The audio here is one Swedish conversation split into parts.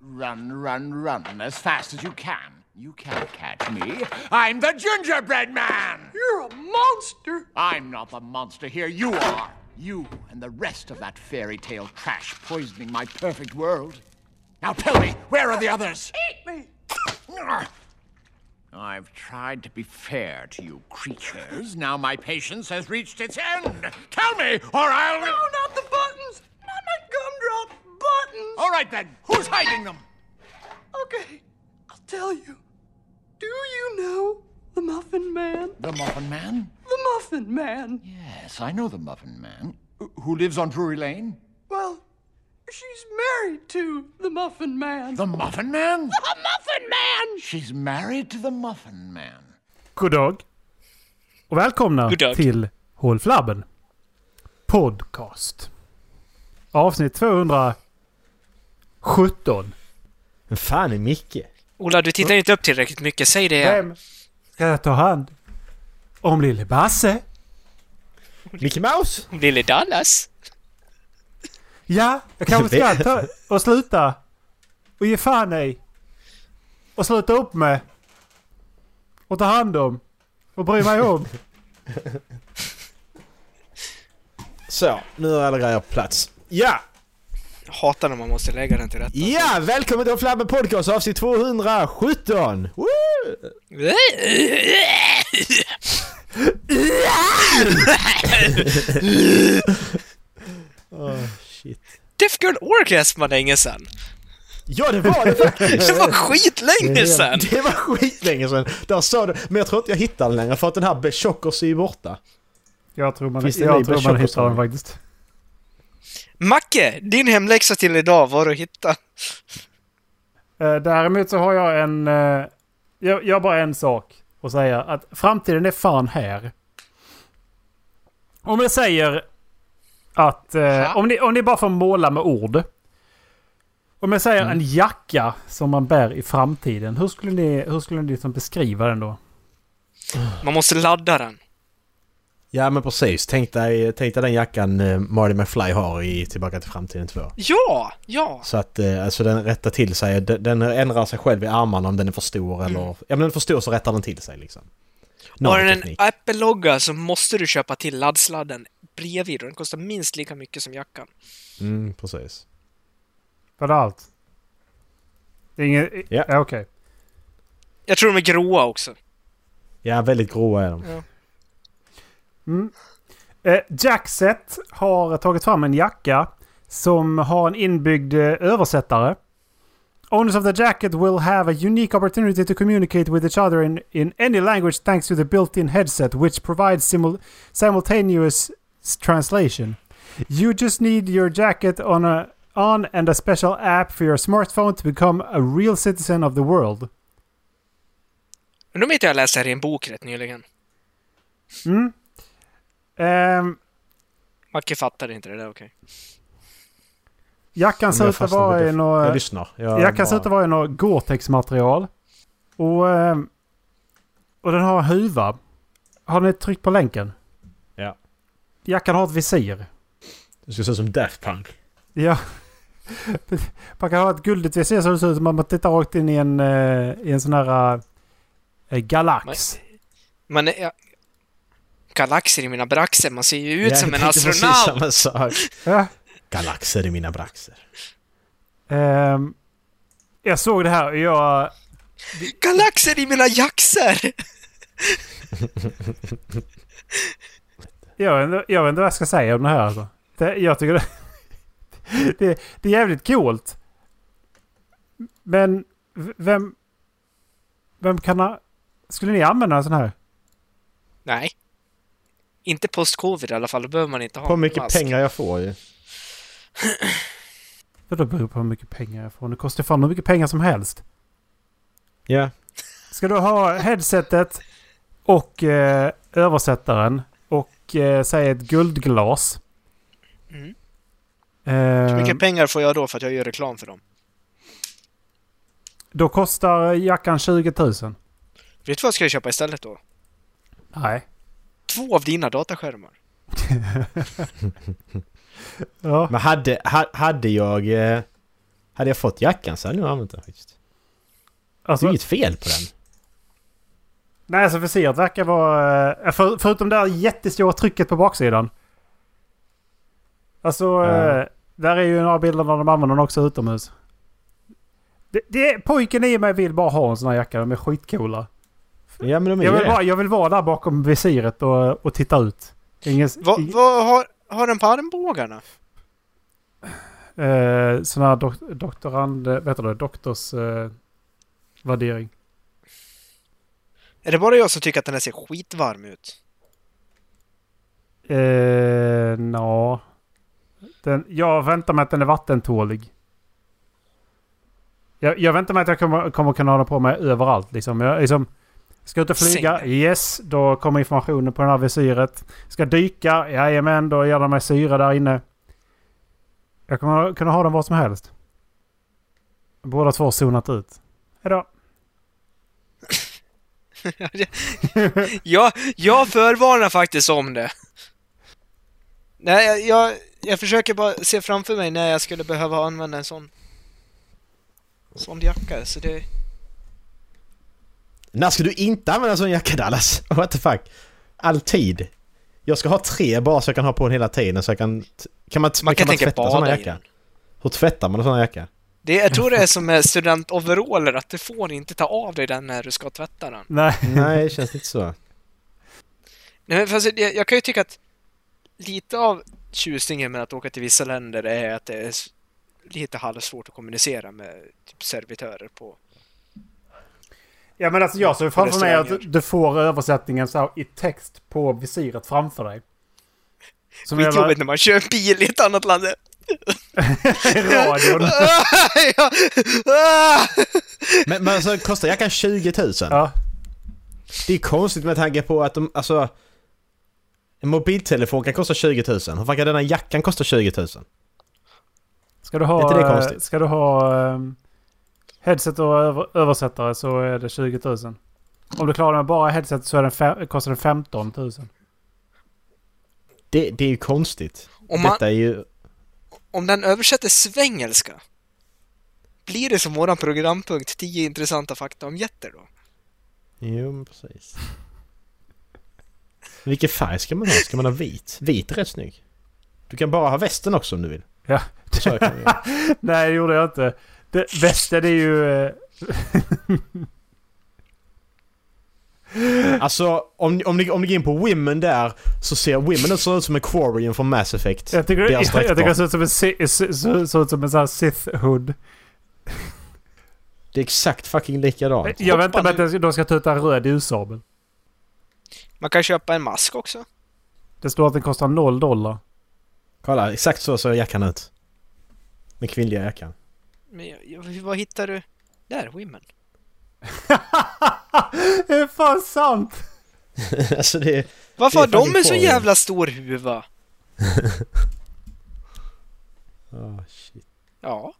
Run, run, run as fast as you can. You can't catch me. I'm the gingerbread man! You're a monster! I'm not the monster here, you are! You and the rest of that fairy tale trash poisoning my perfect world. Now tell me, where are the others? Eat me! I've tried to be fair to you creatures. Now my patience has reached its end. Tell me, or I'll. No, not the buttons! Not my gumdrop buttons! All right then, who's hiding them? Okay, I'll tell you. Do you know the Muffin Man? The Muffin Man? The Muffin Man! Yes, I know the Muffin Man. Who lives on Drury Lane? Well, she's married to the Muffin Man. The Muffin Man? The Muffin Man! She's married to the Muffin Man. God dag. Och välkomna God dag. till Håll Flabben. Podcast. Avsnitt 217. Men fan är Micke? Ola, du tittar inte upp tillräckligt mycket. Säg det. Vem ska ta hand om lille Basse? Mickey Mouse? Lille Dallas. Ja, jag kanske ska ta och sluta och ge fan i. Och sluta upp med. Och ta hand om. Och bry mig om. Så, nu är alla grejer på plats. Ja! Hatar när man måste lägga den till rätta. Ja! Välkommen till Flabben Podcast avsnitt 217! Woo! Oh, shit. Deaf Girl Orgasm var länge sedan. Ja, det var det faktiskt! Det var skitlänge sedan! Det var skitlänge sedan! Där sa du, men jag tror inte jag hittar den längre för att den här Bechockers är ju borta. Jag tror man, Finns jag tror man hittar den faktiskt. Macke, din hemläxa till idag var att hitta. Eh, Däremot så har jag en... eh, Jag, jag har bara en sak att säga. Att framtiden är fan här. Om jag säger att... eh, om, ni, om ni bara får måla med ord. Om jag säger Mm. en jacka som man bär i framtiden. Hur skulle ni, hur skulle ni liksom beskriva den då? Man måste ladda den. Ja men precis, tänk dig, tänk dig den jackan eh, Marty McFly har i Tillbaka till framtiden 2. Ja! Ja! Så att eh, alltså den rättar till sig, den, den ändrar sig själv i armarna om den är för stor eller... Ja men den är för stor så rättar den till sig liksom. Har den en. Apple-logga så måste du köpa till laddsladden bredvid och den kostar minst lika mycket som jackan. Mm, precis. Var det allt? Det är inget... Ja. Ja, okej. Jag tror de är gråa också. Ja, väldigt gråa är de. Mm. Eh, Jackset har tagit fram en jacka som har en inbyggd eh, översättare. Owners of the jacket will have a unique opportunity to communicate with each other in, in any language thanks to the built-in headset which provides simul- simultaneous translation. You just need your jacket on a on and a special app for your smartphone to become a real citizen of the world. Men de vet jag läste här i en bok rätt nyligen. Mm. Ehm, Macke fattar inte det där, okej. jackan ser ut att vara i det- något... Jag lyssnar. Jag, Jag kan se ut att vara i något Gore-Tex-material. Och, ehm, och den har en huva. Har ni tryckt på länken? Ja. Jackan har ett visir. Det ska se ut som Daft Punk. Ja. Man kan ha ett guldigt visir så det ser ut som att man tittar rakt in i en, eh, i en sån här eh, galax. Men ja, galaxer i mina braxer, man ser ju ut Ja, som jag en tänkte precis astronaut! samma sak. Galaxer i mina braxer. Ehm, jag såg det här och jag... Galaxer i mina jaxer! Jag vet, inte, jag vet inte vad jag ska säga om det här alltså. Det, jag tycker det, det... Det är jävligt coolt. Men vem... Vem kan ha... Skulle ni använda en sån här? Nej. Inte post-covid i alla fall, då behöver man inte ha På hur mycket mask. pengar jag får ju. Det beror på hur mycket pengar jag får. Det kostar fan hur mycket pengar som helst. Ja. Ska du ha headsetet och eh, översättaren och eh, säg ett guldglas. Mm. Eh, Hur mycket pengar får jag då för att jag gör reklam för dem? då kostar jackan 20 000. Vet du vad ska jag köpa istället då? Nej. Två av dina dataskärmar. Ja. Men hade, ha, hade jag... eh, Hade jag fått jackan så hade jag nog använt den faktiskt. Det är Alltså, inget fel på den. nej, alltså visiret verkar vara... eh, För, förutom det här jättestora trycket på baksidan. Alltså, Ja. eh, där är ju några bilder när de använder den också utomhus. Det, det, pojken i mig vill bara ha en sån här jacka. De är skitcoola. Ja men de är Jag vill, det. bara, jag vill vara där bakom visiret och, och titta ut. Ingen, Vad vad har, har den på armbågarna? eh, sån här dok, doktorand... Vet du? Doktors... Eh, värdering. Är det bara jag som tycker att den här ser skitvarm ut? Eh, nå. Den, jag väntar mig att den är vattentålig. Jag, jag väntar mig att jag kommer, kommer kunna ha den på mig överallt. Liksom. Jag, liksom, ska ut och flyga? Yes, då kommer informationen på det här visiret. Ska dyka? Jajamän, då ger den mig syre där inne. Jag kommer kunna ha den var som helst. Båda två har zonat ut. Hejdå. jag, jag förvarnar faktiskt om det. Nej, jag, jag, jag försöker bara se framför mig när jag skulle behöva använda en sån sån jacka, så det... När ska du inte använda en sån jacka Dallas? What the fuck? Alltid. Jag ska ha tre bara så jag kan ha på den hela tiden så jag kan... Kan man, Man kan, tänka tvätta en sån bada här i jacka? den. Hur tvättar man en sån här jacka? Det, jag tror det är som med studentoveraller, att du får inte ta av dig den när du ska tvätta den. Nej. Nej, det känns inte så. Nej, men fast jag, jag kan ju tycka att lite av tjusningen med att åka till vissa länder är att det är lite halvsvårt att kommunicera med typ servitörer på... Ja men alltså jag ser framför mig att du får översättningen så här i text på visiret framför dig. Som jävla- Skitjobbigt när man kör bil i ett annat land. radion. Men, men alltså kostar jackan 20 000? Ja. Det är konstigt med tanke på att de, alltså... En mobiltelefon kan kosta 20 000. Hur fan kan denna jackan kosta 20 000? Ska du Är ha, inte det eh, konstigt? ska du ha um, headset och över, översättare så är det 20 000. Om du klarar med bara headset så är den kostar den 15 000. Det, det är ju konstigt. Om, man, Detta är ju... om den översätter svengelska, blir det som våran programpunkt 10 intressanta fakta om jätter då? Jo, precis. Vilken färg ska man ha? Ska man ha vit? Vit är rätt snygg. Du kan bara ha västen också om du vill. Ja. Så jag kan jag göra. Nej det gjorde jag inte. Det, västen är ju... eh, Alltså, om, om, ni, om ni går in på Women där så ser Women ut ut som en Quarian från Mass Effect. jag tycker, jag, Deras jag tycker det ser ut som en, ser- ser- ut som en sån här Sith-hood. Det är exakt fucking likadant. Jag väntar med att de ska ta ut en röd ljussabel. Man kan köpa en mask också. Det står att den kostar noll dollar. Kolla, exakt så ser jackan ut. Den kvinnliga jackan. Men vad hittar du? Där, Women. det är fan sant! alltså det är... Varför Det är har de en så jävla stor huva? Oh, shit. Ja.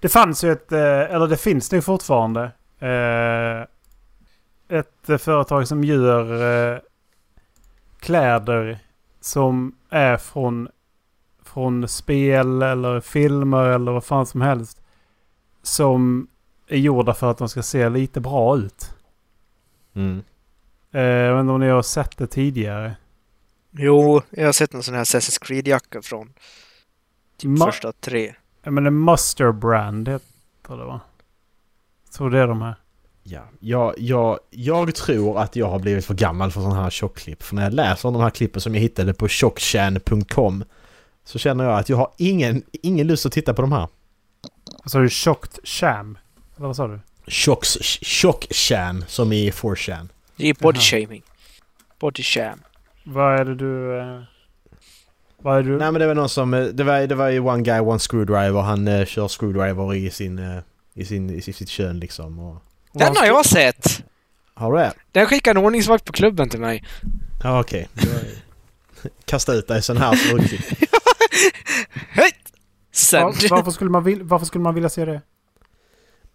Det fanns ju ett, eh, eller det finns nu fortfarande, eh, ett företag som gör eh, kläder som är från, från spel eller filmer eller vad fan som helst. Som är gjorda för att de ska se lite bra ut. Mm. Eh, jag vet inte om ni har sett det tidigare. Jo, jag har sett en sån här Assassin's Creed-jacka från typ Ma- första tre. Jag menar Muster Brand heter det va? Så det är de här. Ja, jag, jag, jag tror att jag har blivit för gammal för sådana här tjockklipp. För när jag läser om de här klippen som jag hittade på tjockchan.com så känner jag att jag har ingen, ingen lust att titta på de här. Vad sa du? Shocked Sham? Eller vad sa du? Tjocks, tjockchan som i 4chan. Det är body shaming. Body sham. Vad är det du... Eh, vad är det du... Nej men det var någon som, eh, det var, det var ju One Guy One Screwdriver. Han eh, kör screwdriver i sin, eh, i sin, i sitt kön liksom. Och, Den har jag sett! har du det? Den skickade en ordningsvakt på klubben till mig. Ja okej. Kasta ut dig sån här så. Hej! Sen. Var, varför, skulle man vil, varför skulle man vilja se det?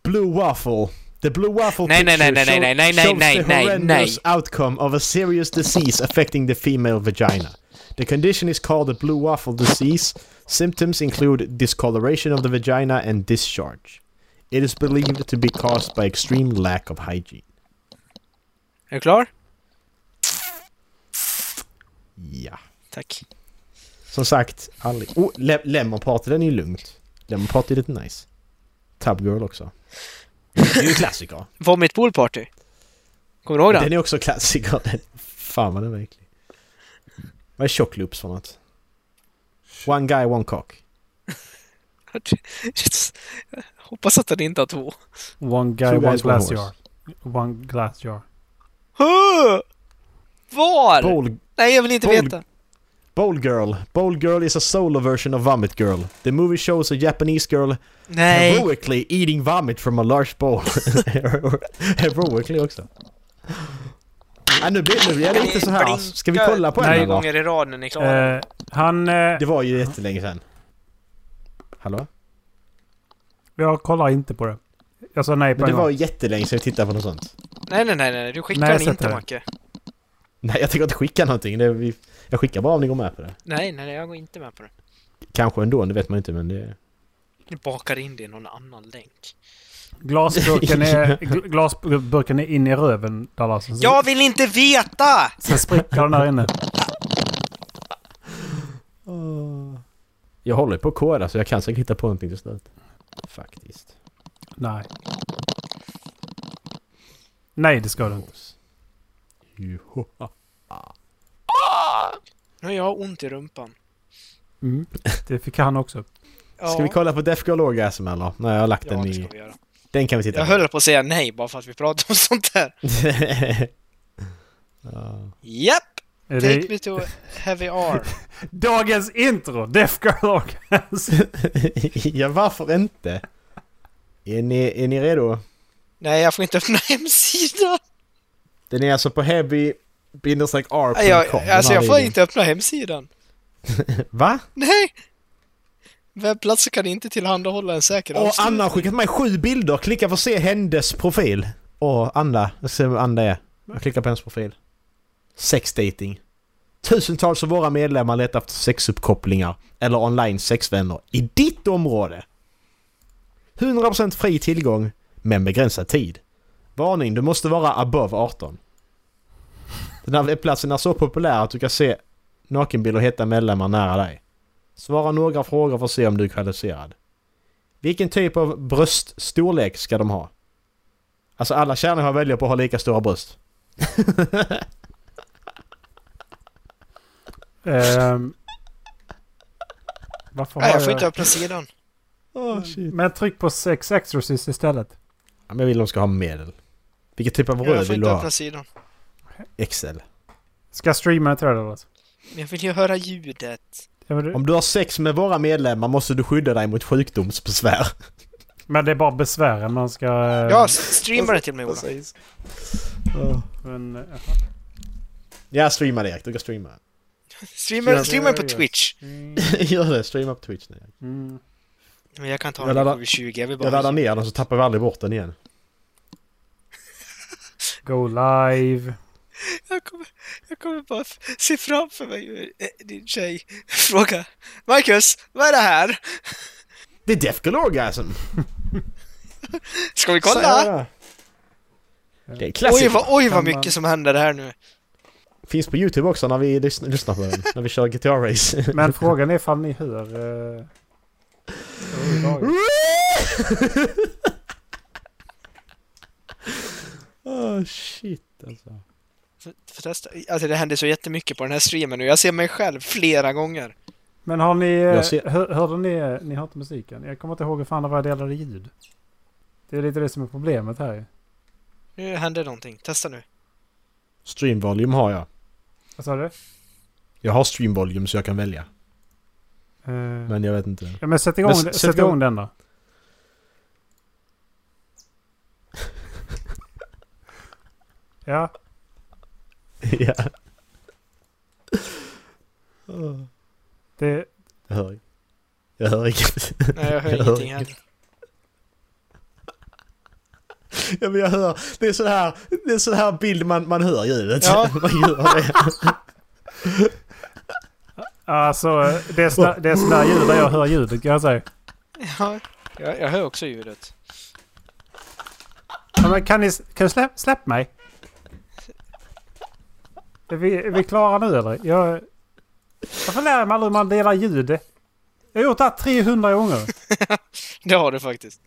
Blue Waffle. The Blue Waffle Nej, nej, nej, picture nej, nej, nej, show- nej, shows nej, the nej, horrendous outcome of a serious disease affecting the female vagina. The condition is called the blue waffle disease, Symptoms include discoloration of the vagina and discharge. It is believed to be caused by extreme lack of hygiene. Är du klar? Ja. Tack. Som sagt, aldrig... Oh, Le- Lemon Party, den är ju lugnt. Lemon Party är lite nice. Tub Girl också. Det är ju klassiker. Vomit Pool Party. Kommer du ihåg den? Den är också klassiker. Den, fan vad den är äcklig. Vad är Chockloops för något? One guy, one cock. Hoppas att den inte har två. One guy, Two one one glass horse. jar. One glass jar. Huh! Var? Bowl, Nej, jag vill inte Bowl- veta. Bowl Girl. Bowl Girl is a solo version of Vomit Girl. The movie shows a Japanese girl Nej. heroically eating vomit from a large bowl. heroically också. Ja, nu blir nu jag lite så här. Ska vi kolla på Nej, en gånger i rad när ni klarar. Eh, han... Eh, Det var ju jättelänge sedan. Hallå? jag kollar inte på det. Jag sa nej på Men en det var gång. jättelänge sedan vi tittade på något sånt. Nej, nej, nej, nej. Du skickar Nej, den inte, det. Macke. Nej, jag tänker inte skicka någonting. Det är vi, jag skickar bara om ni går med på det. Nej, nej, jag går inte med på det. Kanske ändå, det vet man inte men det... Ni bakar in det i någon annan länk. Glasburken är, gl- glasburken är in i röven, Dallas. Sen, Jag vill inte veta! sen spricker den där inne. Jag håller på att koda så jag kan säkert hitta på någonting till slut. Faktiskt. Nej. Nej, det ska du inte. Jo. Nu har jag ont i rumpan. Mm. Det fick han också. Ja, Ska vi kolla på Death Girl Orgasm eller? Nej, jag har lagt ja, den det i... ska vi göra. Den kan vi titta Jag på. höll på att säga nej bara för att vi pratar om sånt här. Ja. Japp! Är Take det me to heavy R. dagens intro? Death Girl Orgasm. ja, varför inte? Är ni, är ni redo? Nej, jag får inte öppna hemsidan. Den är alltså på heavy r.com. Nej, jag, alltså jag får inte öppna hemsidan. Va? Nej! Webbplatser kan inte tillhandahålla en säker Och avslutning. Anna har skickat mig sju bilder. Klicka för att se hennes profil. Åh, Anna. Jag ser vem Anna är. Jag klickar på hennes profil. Sexdating. Tusentals av våra medlemmar letar efter sexuppkopplingar eller online sexvänner i ditt område. 100% fri tillgång, men begränsad tid. Varning, du måste vara above 18. Den här webbplatsen är så populär att du kan se nakenbilder och heta medlemmar nära dig. Svara några frågor för att se om du är kvalificerad. Vilken typ av bröststorlek ska de ha? Alltså alla tjänar har välja på att ha lika stora bröst. Ehm. varför Nej, har jag får jag... inte öppna sidan. Oh, shit. Men tryck på Sex Exorcist istället. Ja, men jag vill de ska ha medel. Vilken typ av Jag röd får vill inte du ha? öppna sidan. XL. Ska jag streama det till dig alltså? Men jag vill ju höra ljudet. Om du har sex med våra medlemmar måste du skydda dig mot sjukdomsbesvär. men det är bara besvären man ska... eh, Ja, streama det till mig Ola. Men, eh. Ja, streama det Erik. Du kan streama. Streama, streama på. Twitch. Gör det. Streama på Twitch nu. Mm. Men jag kan ta Jag den på 20 jag vill Jag bara... laddar ner den så tappar vi aldrig bort den igen. Go live. Jag kommer, jag kommer bara se framför mig hur eh, din tjej frågar Marcus, vad är det här? Det är Death Girl Orgasm! Ska vi kolla? Det är en Oj vad, oj vad mycket som händer här nu. Finns på Youtube också när vi lyssnar, lyssnar på den. när vi kör Guitar Race. Men frågan är ifall ni hör... Uh, oh shit alltså. För, för testa, alltså det händer så jättemycket på den här streamen nu. Jag ser mig själv flera gånger. Men har ni... eh, ser- Hör, hörde ni... Ni har inte musiken? Jag kommer inte ihåg hur fan det var jag delade ljud. Det är lite det som är problemet här. Nu händer någonting. Testa nu. Stream volume har jag. Vad sa du? Jag har stream volume så jag kan välja. Eh, Men jag vet inte. ja, men sätt igång, Men sätt sätt igång- den då. Ja, ja. det... Jag hör Jag hör inget. Nej, jag hör Jag hör ingenting inget. heller. Ja men jag hör. Det är sån här, det är sån här bild man, man hör ljudet. Ja. man gör det. Alltså, det är sådär, det är sådär ljud där jag hör ljudet kan jag säga. Ja, jag, jag hör också ljudet. Ja, men kan ni, kan du släpp, släpp mig? Är vi, är vi klara nu eller? Jag, jag får lära mig aldrig hur man delar ljud. Jag har gjort det här 300 gånger. Det har du faktiskt.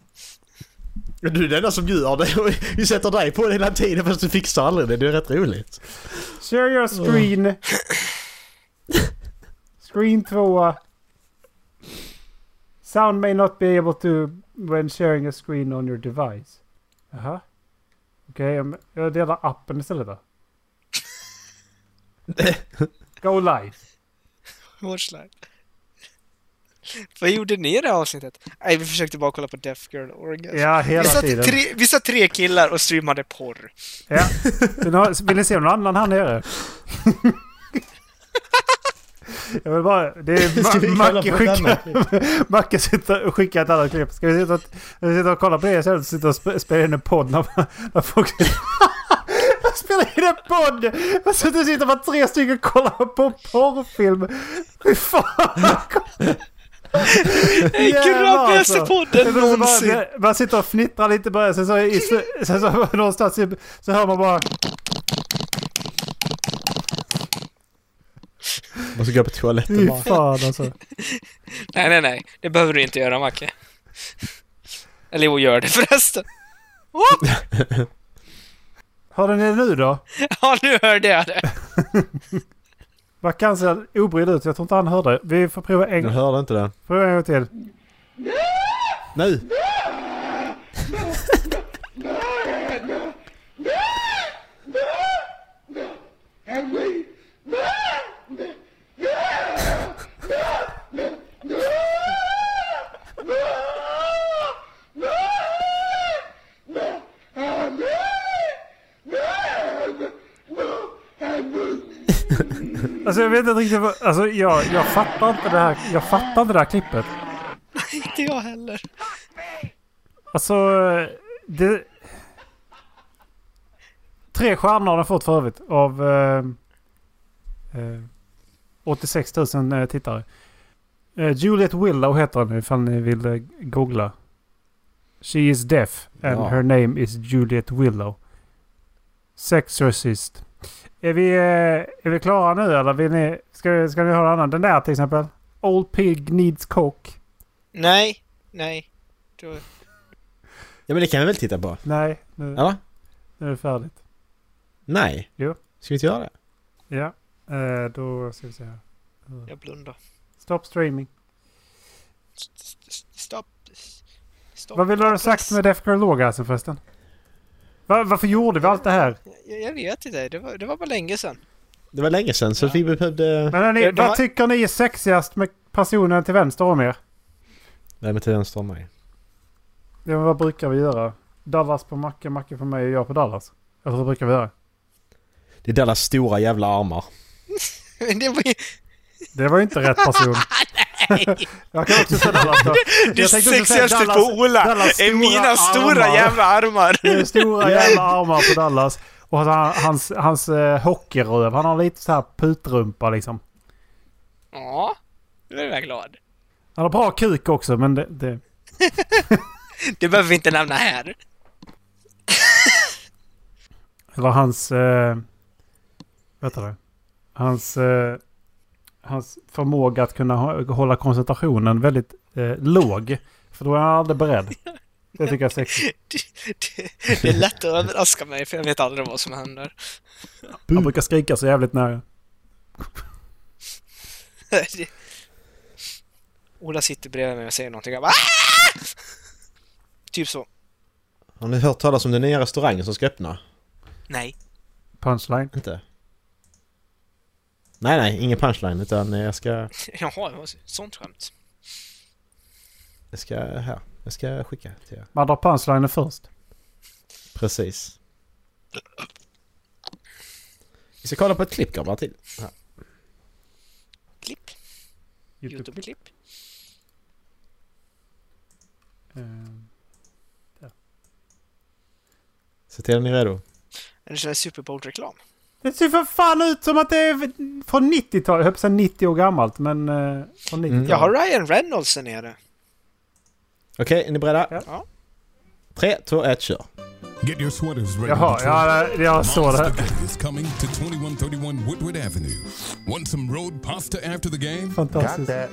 Du är den enda som gör det vi sätter dig på det hela tiden fast du fixar aldrig det. Det är rätt roligt. Share your screen. Screen 2. Sound may not be able to when sharing a screen on your device. Jaha. Okej, okay, jag delar appen istället då. Go live. Watchline. Vad gjorde ni i det här avsnittet? Nej, vi försökte bara kolla på Death Girl Orgasm. Ja, vi, hela satt tiden. tre, vi satt tre killar och streamade porr. Ja. Vill ni, se någon annan här nere? Jag vill bara... Det vi är Macke skickar... Macke sitter och skickar ett annat klipp. Ska vi sitta och, vi sitta och kolla på det istället? Sitta och sp- spela in en podd när, när folk... Spelar in en podd! Jag sitter sitter bara tre stycken och kollar på porrfilm. Fy fan! Nej, Jävlar, grabbigaste alltså. podden Det är bara- någonsin! det- Man sitter och fnittrar lite i början, sen så, i, sen så någonstans i, så hör man bara... Måste gå på toaletten bara. fan alltså. Nej, nej, nej. Det behöver du inte göra, Macke. Eller jo, gör det förresten. Hörde ni det nu då? Ja, nu hörde jag det. Mackan ser obrydd ut. Jag tror inte han hörde. Vi får prova en, Jag hörde inte det. prova en gång till. Nu! Alltså jag vet inte riktigt vad... Alltså jag, jag fattar inte det här. Jag fattar inte det här klippet. inte jag heller. Alltså... Det... Tre stjärnor har den fått för övrigt av... Eh, eh, 86 000 eh, tittare. Eh, Juliet Willow heter den ifall ni vill eh, googla. She is deaf and Ja. her name is Juliet Willow. Sexorcist. Är vi, eh, är vi klara nu eller vill ni, ska, ska ni höra en annan? Den där till exempel. Old Pig Needs Coke. Nej, nej. Ja men det kan vi väl titta på? Nej, nu, Eller? nu är det färdigt. Nej. Jo. Ska vi inte göra det? Ja, eh, då ska vi se här. jag blundar. Stop streaming. S- s- Stopp. Stopp. Vad vill du ha sagt med Death Girl Orgasm förresten? Va, varför gjorde vi allt det här? Jag, jag vet inte. Det var, det var bara länge sedan. Det var länge sedan så Ja. vi behövde... Men hörni, Det- det vad var- tycker ni är sexigast med personen till vänster om er? Vem är till vänster om mig? Ja, vad brukar vi göra? Dallas på Macke, Macke på mig och jag på Dallas. Jag tror det brukar vi göra. Det är Dallas stora jävla armar. Men det var ju... Det var inte rätt person. jag kan också säga Dallas då. Det sexigaste på Ola Dallas är mina stora armar. jävla armar. Det är stora jävla armar på Dallas. Och han, hans, hans eh, hockeyröv. Han har lite så här putrumpa liksom. Ja, nu är jag glad. Han har bra kuk också men det... det Det behöver vi inte nämna här. eller hans... Eh, vet du det? Hans... Eh, hans förmåga att kunna hålla koncentrationen väldigt eh, låg. För då är han aldrig beredd. Det tycker jag är sexigt. Det, det, det är lätt att överraska mig för jag vet aldrig vad som händer. Han brukar skrika så jävligt nära. Ola sitter bredvid mig och säger någonting. Jag bara, "Ah!" Typ så. Har ni hört talas om den nya restaurangen som ska öppna? Nej. Punchline. Inte? Nej, nej, ingen punchline utan jag ska... Jaha, sånt skämt. Jag ska här. Jag ska skicka till er. Man drar punchlinen först. Precis. Vi ska kolla på ett klipp grabbar till. Här. Klipp. YouTube. Youtube-klipp. Eh, Se till att ni är redo. Är det sån här Super Bowl-reklam? Det ser för fan ut som att det är från 90-talet. Jag höll på att säga 90 år gammalt, men uh, från 90-talet. Jag har Ryan Reynolds där nere. Okej, är ni beredda? Ja. Tre, två, ett, kör. Get your sweaters ready. Jaha, ja, jag såg det. Is coming to 2131 Woodward Avenue. Want some road pasta after the game? Got Fantastiskt. that.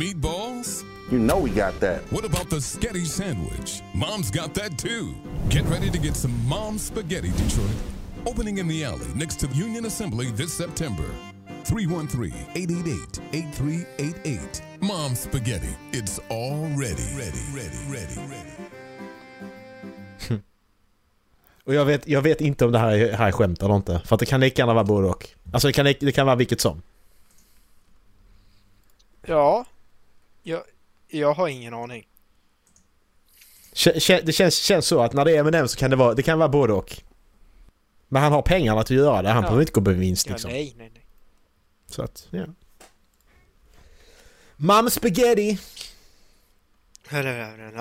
Meatballs? You know we got that. What about the Sketty sandwich? Mom's got that too. Get ready to get some Mom's Spaghetti, Detroit. Opening in the alley next to Union Assembly this September. 313-888-8388. Mom's Spaghetti. It's all ready. Ready, ready, ready, ready. Och jag vet, jag vet inte om det här är, här är skämt eller inte. För att det kan lika gärna vara både och. Alltså det kan, det kan vara vilket som. Ja. Jag, jag har ingen aning. Kä- Det känns, känns så att när det är Eminem så kan det vara, det kan vara både och. Men han har pengarna att göra det. Han Ja. behöver inte gå på vinst Ja, liksom. nej, nej, nej. Så att, ja. Mom spaghetti!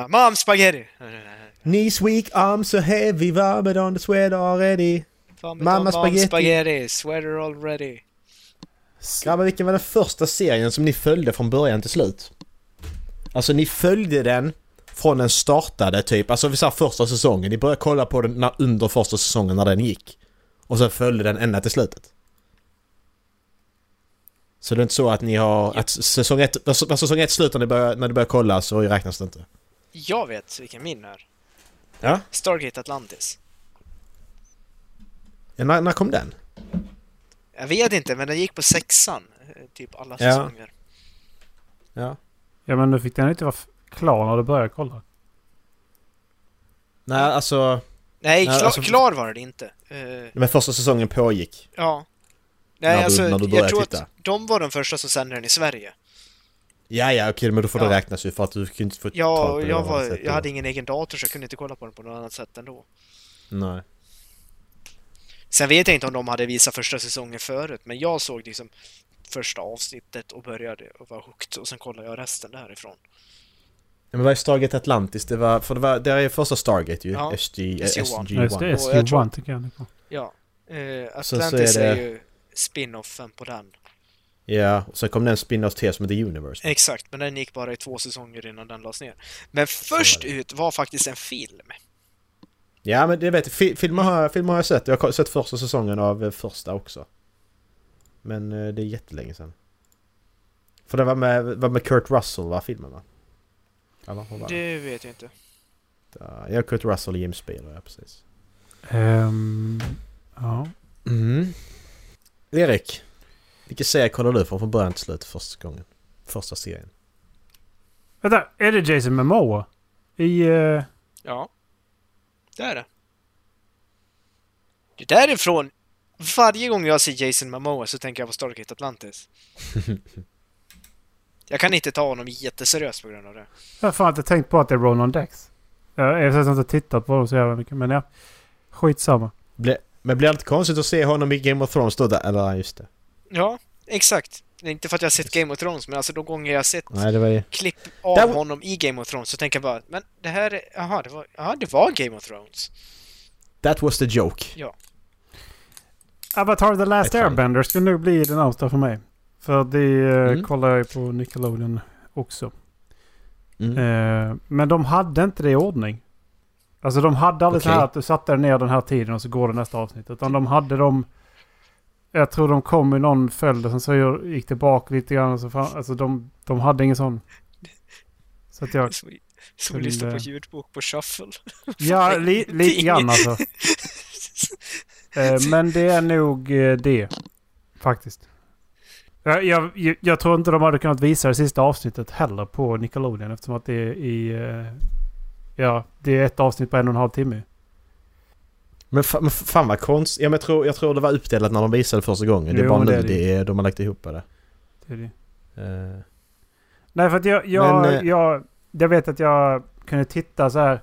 Mom spaghetti! Knees weak, arms so heavy, vomit on the sweat already. Mamma Mamma spaghetti. spaghetti. spaghetti. Sweater already. Ja men vilken var den första serien som ni följde från början till slut? Alltså ni följde den från den startade typ, alltså vi sa första säsongen. Ni började kolla på den när, under första säsongen när den gick. Och sen följde den ända till slutet. Så det är inte så att ni har... Att säsong ett, när säsong ett slutar när ni börjar, när börjar kolla så räknas det inte. Jag vet vilken min är. Ja? Stargate Atlantis. ja när, när kom den? Jag vet inte, men den gick på sexan. eh, Typ alla Ja. säsonger. Ja. Ja, men nu fick den inte vara klar när du började kolla. Nej alltså... Nej, Nej, klar, alltså- klar var det inte. Eh, Men första säsongen pågick. ja. Nej, När du- alltså, när du jag tror titta. att de var de första som sände den i Sverige. Ja ja okej men då får det Ja. räknas ju för att du kunde inte få Ja, tag på det jag, var, sätt jag då. hade ingen egen dator så jag kunde inte kolla på den på något annat sätt ändå. Nej. Sen vet jag inte om de hade visat första säsongen förut, men jag såg liksom första avsnittet och började och var hooked och sen kollade jag resten därifrån. Ja, men vad är Stargate Atlantis? Det var... För det var... Det är första Stargate ju. Ja, SG... SG-1. SG-1. Ja, just det. Och jag tror- SG-1 tycker jag. Nicole. Ja. Eh, Så- så är Atlantis är, det- ju spin-offen på den. Ja, och sen kom den spin-off till som heter Universe. Exakt, men den gick bara i två säsonger innan den lades ner. Men först det. ut var faktiskt en film. Ja men det vet jag. Fi- Filmer har, filmer har jag sett. Jag har sett första säsongen av eh, första också. Men eh, det är jättelänge sedan. För det var med, var med Kurt Russell va? Filmen va? Eller hur var det? Det vet jag inte. Ja, Kurt Russell James Spader, ja precis. Ehm, ja. Mm. Erik. Vilken serie kollar du från från början till slut första gången? Första serien. Vänta, är det Jason Momoa? I... eh, Ja. Det är det. Det är därifrån. Varje gång jag ser Jason Momoa så tänker jag på Stargate Atlantis. jag kan inte ta honom jätteseriöst på grund av det. jag har fan inte tänkt på att det är Ronan Dex. Jag har inte tittat på dem så jävla mycket, men ja. Skitsamma. Ble, men blir det inte konstigt att se honom i Game of Thrones då? Där? Eller ja, just det. Ja, exakt. Det är Inte för att jag har sett Game of Thrones, men alltså de gånger jag har sett Nej det var ju... klipp av var- honom i Game of Thrones så tänker jag bara, men det här är, jaha, det var, jaha, det var Game of Thrones. That was the joke. Avatar The Last. Airbender skulle nog bli den närmsta för mig. För det eh, Mm. kollar jag ju på Nickelodeon också. Mm. Eh, men de hade inte det i ordning. Alltså de hade aldrig så Okej. här att du satte dig ner den här tiden och så går det nästa avsnitt. Utan de hade dem... Jag tror de kom i någon följd och sen så gick tillbaka lite grann. Och så fan, alltså de, de hade ingen sån... Så att jag... Som, som Kunde- lyssnar på ljudbok på shuffle. Ja, li, lite grann alltså. Eh, men det är nog eh, det. Faktiskt. Jag, jag, jag tror inte de hade kunnat visa det sista avsnittet heller på Nickelodeon eftersom att det är i... eh, Ja, det är ett avsnitt på en och en halv timme. Men, fa, men fan vad konstigt. Ja, men jag, tror, jag tror det var uppdelat när de visade första gången. det är Jo, bara men nu det är det. det är, de har lagt ihop det. Det är det. Eh, Nej, för att jag, jag, Men, eh, jag, jag vet att jag kunde titta så här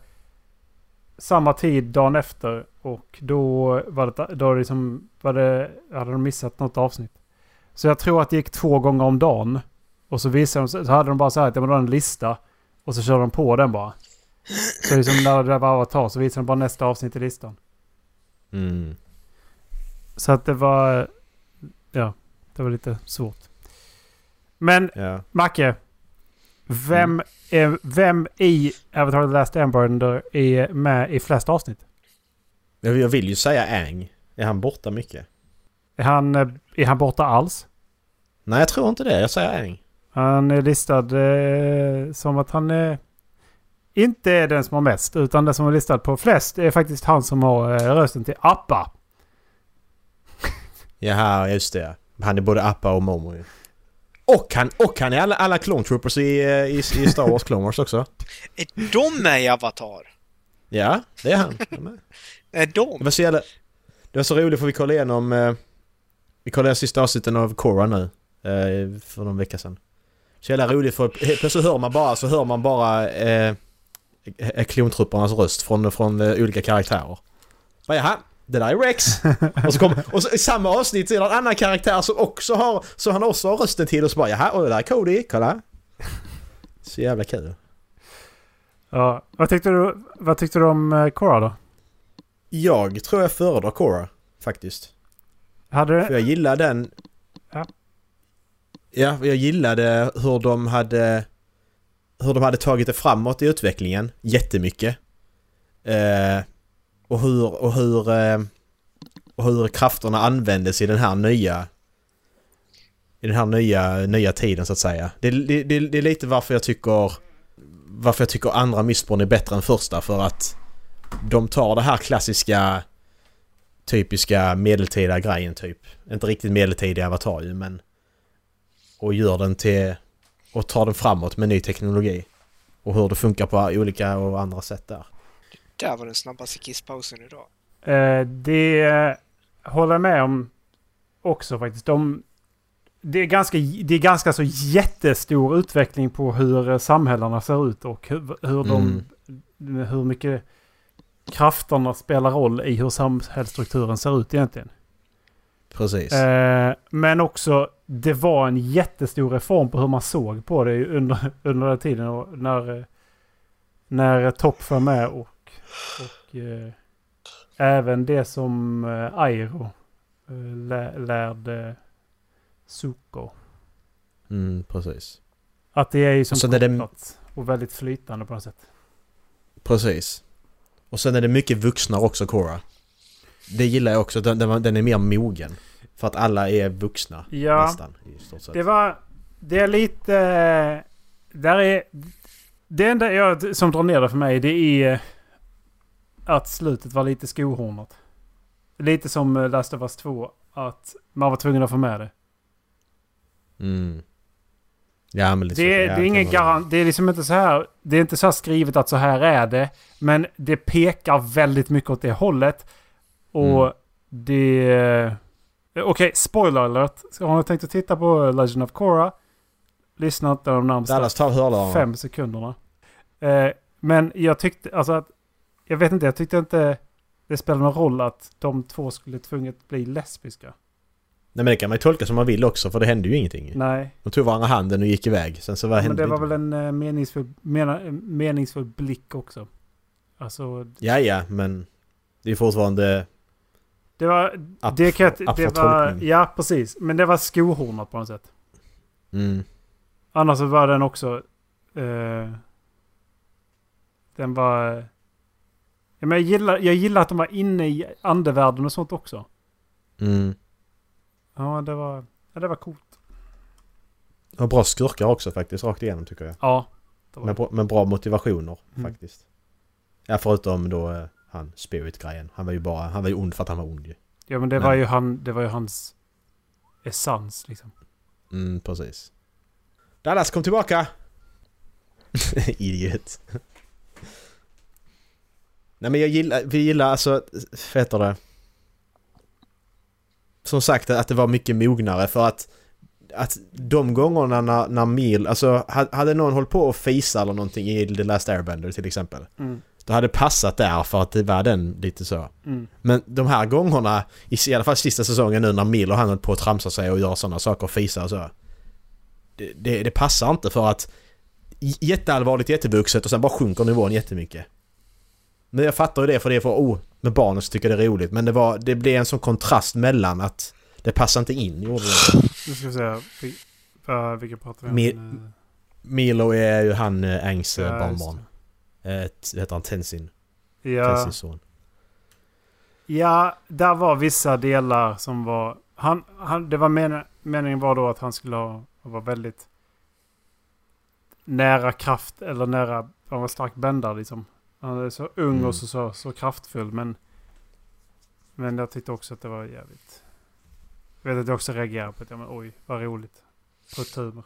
samma tid dagen efter och då var det, då liksom, var det, hade de missat något avsnitt. Så jag tror att det gick två gånger om dagen. Och så visade de, så hade de bara så här att det var en lista och så körde de på den bara. Så liksom när det var Avatar så visade de bara nästa avsnitt i listan. mm. Så att det var... Ja, det var lite svårt. Men Ja. Macke. Vem, är, vem i Avatar The Last Airbender är med i flest avsnitt? Jag jag vill ju säga Ang. Är han borta mycket? Är han, eh, är han borta alls? Nej, jag tror inte det. Jag säger Ang. Han är listad eh, som att han är... Inte är den som har mest, utan den som är listad på flest är faktiskt han som har eh, rösten till Appa. Jaha, just det. Han är både Appa och Momo ju. Och han, och han är alla, alla Clone Troopers i, eh, i, i Star Wars Clone Wars också. Är de med i Avatar? Ja, det är han. De är. Är Det de? var så jävla... Det var så roligt för vi kollade igenom... Eh, vi kollade sista avsnitten av Korra nu. Eh, för någon vecka sedan. Så jävla roligt för plötsligt hör man bara, så hör man bara eh, eh, klontruppernas röst från, från eh, olika karaktärer. Bara, jaha, det där är Rex! och så kom, och så, i samma avsnitt så är det en annan karaktär som också har, så han också har rösten till och så bara jaha, och det där är Cody, kolla! Så jävla kul. Ja, vad tyckte du, vad tyckte du om eh, Korra då? Jag tror jag föredrar Korra, faktiskt. Hade För jag gillar den... Ja. Ja, jag gillade hur de hade... Hur de hade tagit det framåt i utvecklingen jättemycket. Eh, och hur... Och hur, eh, och hur krafterna användes i den här nya... I den här nya, nya tiden så att säga. Det, det, det, det är lite varför jag tycker... Varför jag tycker andra Mistborn är bättre än första för att... De tar det här klassiska typiska medeltida grejen typ. Inte riktigt medeltida avatar ju men... Och gör den till... Och tar den framåt med ny teknologi. Och hur det funkar på olika och andra sätt där. Där var den snabbaste kisspausen idag. Eh, det håller jag med om också faktiskt. De, det, är ganska, det är ganska så jättestor utveckling på hur samhällena ser ut och hur, hur, de, hur mycket krafterna spelar roll i hur samhällsstrukturen ser ut egentligen. Precis. Eh, men också, det var en jättestor reform på hur man såg på det under, under den tiden. Och när, när Topp var med och, och eh, även det som eh, Airo eh, lä, lärde Suko. Mm, precis. Att det är ju som det- och väldigt flytande på något sätt. Precis. Och sen är det mycket vuxna också Korra. Det gillar jag också. Den, den, är mer mogen. För att alla är vuxna. Ja. Nästan. Det var... Det är lite... Där är... Det enda jag, som drar ner det för mig det är att slutet var lite skohornat. Lite som eh, Last of Us 2. Att man var tvungen att få med det. Mm. Ja men lite Det, det är ingen garant... Det är liksom inte så här... Det är inte så här skrivet att så här är det. Men det pekar väldigt mycket åt det hållet. Och Mm. det... Okej, spoiler alert. Så Har ni tänkt att titta på Legend of Korra? Lyssna inte de närmsta fem sekunderna. Eh, men jag tyckte, alltså att... Jag vet inte, jag tyckte inte det spelade någon roll att de två skulle tvunget bli lesbiska. Nej men det kan man ju tolka som man vill också för det hände ju ingenting. Nej, De tog varandra handen och gick iväg. Sen så vad men hände det var väl en eh, meningsfull, mena, en meningsfull blick också. Alltså, Ja ja men... Det är fortfarande... det var... Up, det kan up det var. Ja, precis. Men det var skohornat på något sätt. Mm. Annars så var den också... Eh, den var... Ja, men jag, gillar, jag gillar att de var inne i andevärlden och sånt också. Mm. Ja, det var, ja, det var coolt. Och bra skurkar också faktiskt rakt igenom tycker jag. Ja. Med, bra- med bra motivationer Mm. faktiskt. Ja förutom då eh, han Spirit-grejen. Han var ju bara... Han var ju ond för att han var ond ju. ja, men det men- var ju han, det var ju hans essens liksom. Mm, precis. Dallas, kom tillbaka! Idiot. Nej men jag gillar, vi gillar alltså, vad heter det? Som sagt att det var mycket mognare för att att de gångerna när, när Mil, alltså ha- hade någon hållit på och fisa eller någonting i The Last Airbender till exempel. Mm. Då hade det passat där för att det var den lite så. Mm. Men de här gångerna, i alla fall sista säsongen nu när Mil och han höll på att tramsa sig och göra sådana saker och fisa och så. Det, det, det passar inte för att jätteallvarligt jättevuxet och sen bara sjunker nivån jättemycket. Men jag fattar ju det för det är för oh, med barnen så tycker jag det är roligt. Men det, var, det blev en sån kontrast mellan att det passar inte in, gjorde det. Nu ska vi se. Uh, vilka pratar vi om? Mi- Eh, Milo är ju han Angs äh, Ja, barnbarn. Eh, t- heter han Tenzin? Ja, Tenzins son. ja, där var vissa delar som var... Han, han, det var men, meningen var då att han skulle ha, vara väldigt nära kraft eller nära... Han var stark bändare liksom. Han är så ung Mm. och så, så, så kraftfull men... Men jag tyckte också att det var jävligt... Jag vet att jag också reagerade på det. Men oj, vad roligt. På tumor.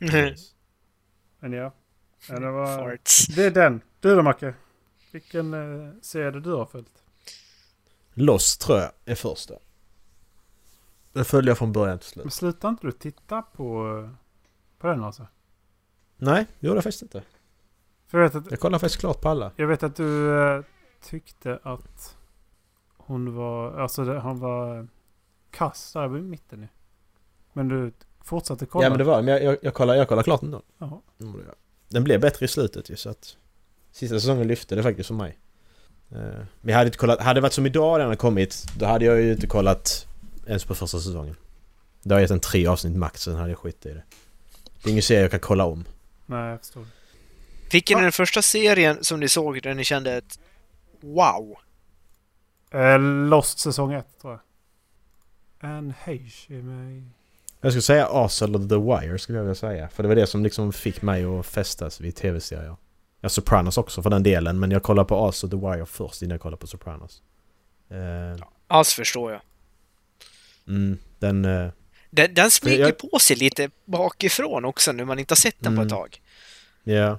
Men ja. ja det, var, Farts. det är den. Du då Macke? Vilken eh, serie du har följt? Lost tror jag är första. Den följde jag från början till slut. Men slutar inte du titta på, eh, på den alltså? Nej, det gjorde jag faktiskt inte. För jag vet att, Jag kollade faktiskt klart på alla. jag vet att du eh, tyckte att hon var... Alltså det, han var eh, kass där i mitten ju. Men du fortsatte kolla? Ja men det var men jag, jag, jag, kollade, jag kollade klart den då. Jaha. Jag. Den blev bättre i slutet ju så att... Sista säsongen lyfte det faktiskt för mig. Eh, Men jag hade inte kollat... Hade det varit som idag den hade kommit, då hade jag ju inte kollat ens på första säsongen. Det har gett en tre avsnitt max, sen hade jag skit i det. Det är ingen serie jag kan kolla om. Nej, jag förstår. Vilken är den första serien som ni såg där ni kände ett wow? Eh, Lost säsong 1 tror jag. Är med i... Jag skulle säga Arsenal of the Wire skulle jag vilja säga. För det var det som liksom fick mig att fästas vid tv-serier. Ja, Sopranos också för den delen, men jag kollade på Arsenal of the Wire först innan jag kollade på Sopranos. Eh, Alls förstår jag. mm, den... eh, Den, den smyger jag- på sig lite bakifrån också nu man inte har sett den på Mm. ett tag. Ja.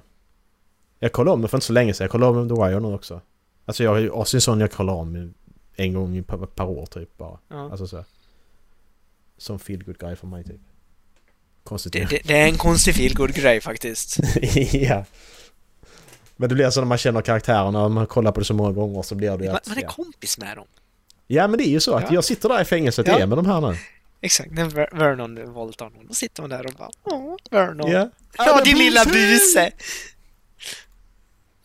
Jag kollade om den för inte så länge sedan. Jag kollade om The Wire nu också. Alltså jag har ju sån jag kollar om en gång i per, per år typ bara. Ja. Alltså så. Som feel good guy för mig typ. Konstigt. Det, det, det är en konstig feelgood grej faktiskt. ja. Men det blir så när man känner karaktärerna och man kollar på det så många gånger så blir det Man, att... man är ja. kompis med dem. ja men det är ju så att Ja. jag sitter där i fängelset Ja. igen med de här nu. Exakt, när Ver- Vernon våldtar någon. Då sitter man där och bara Åh, Vernon. Ja. Ja, din lilla buse!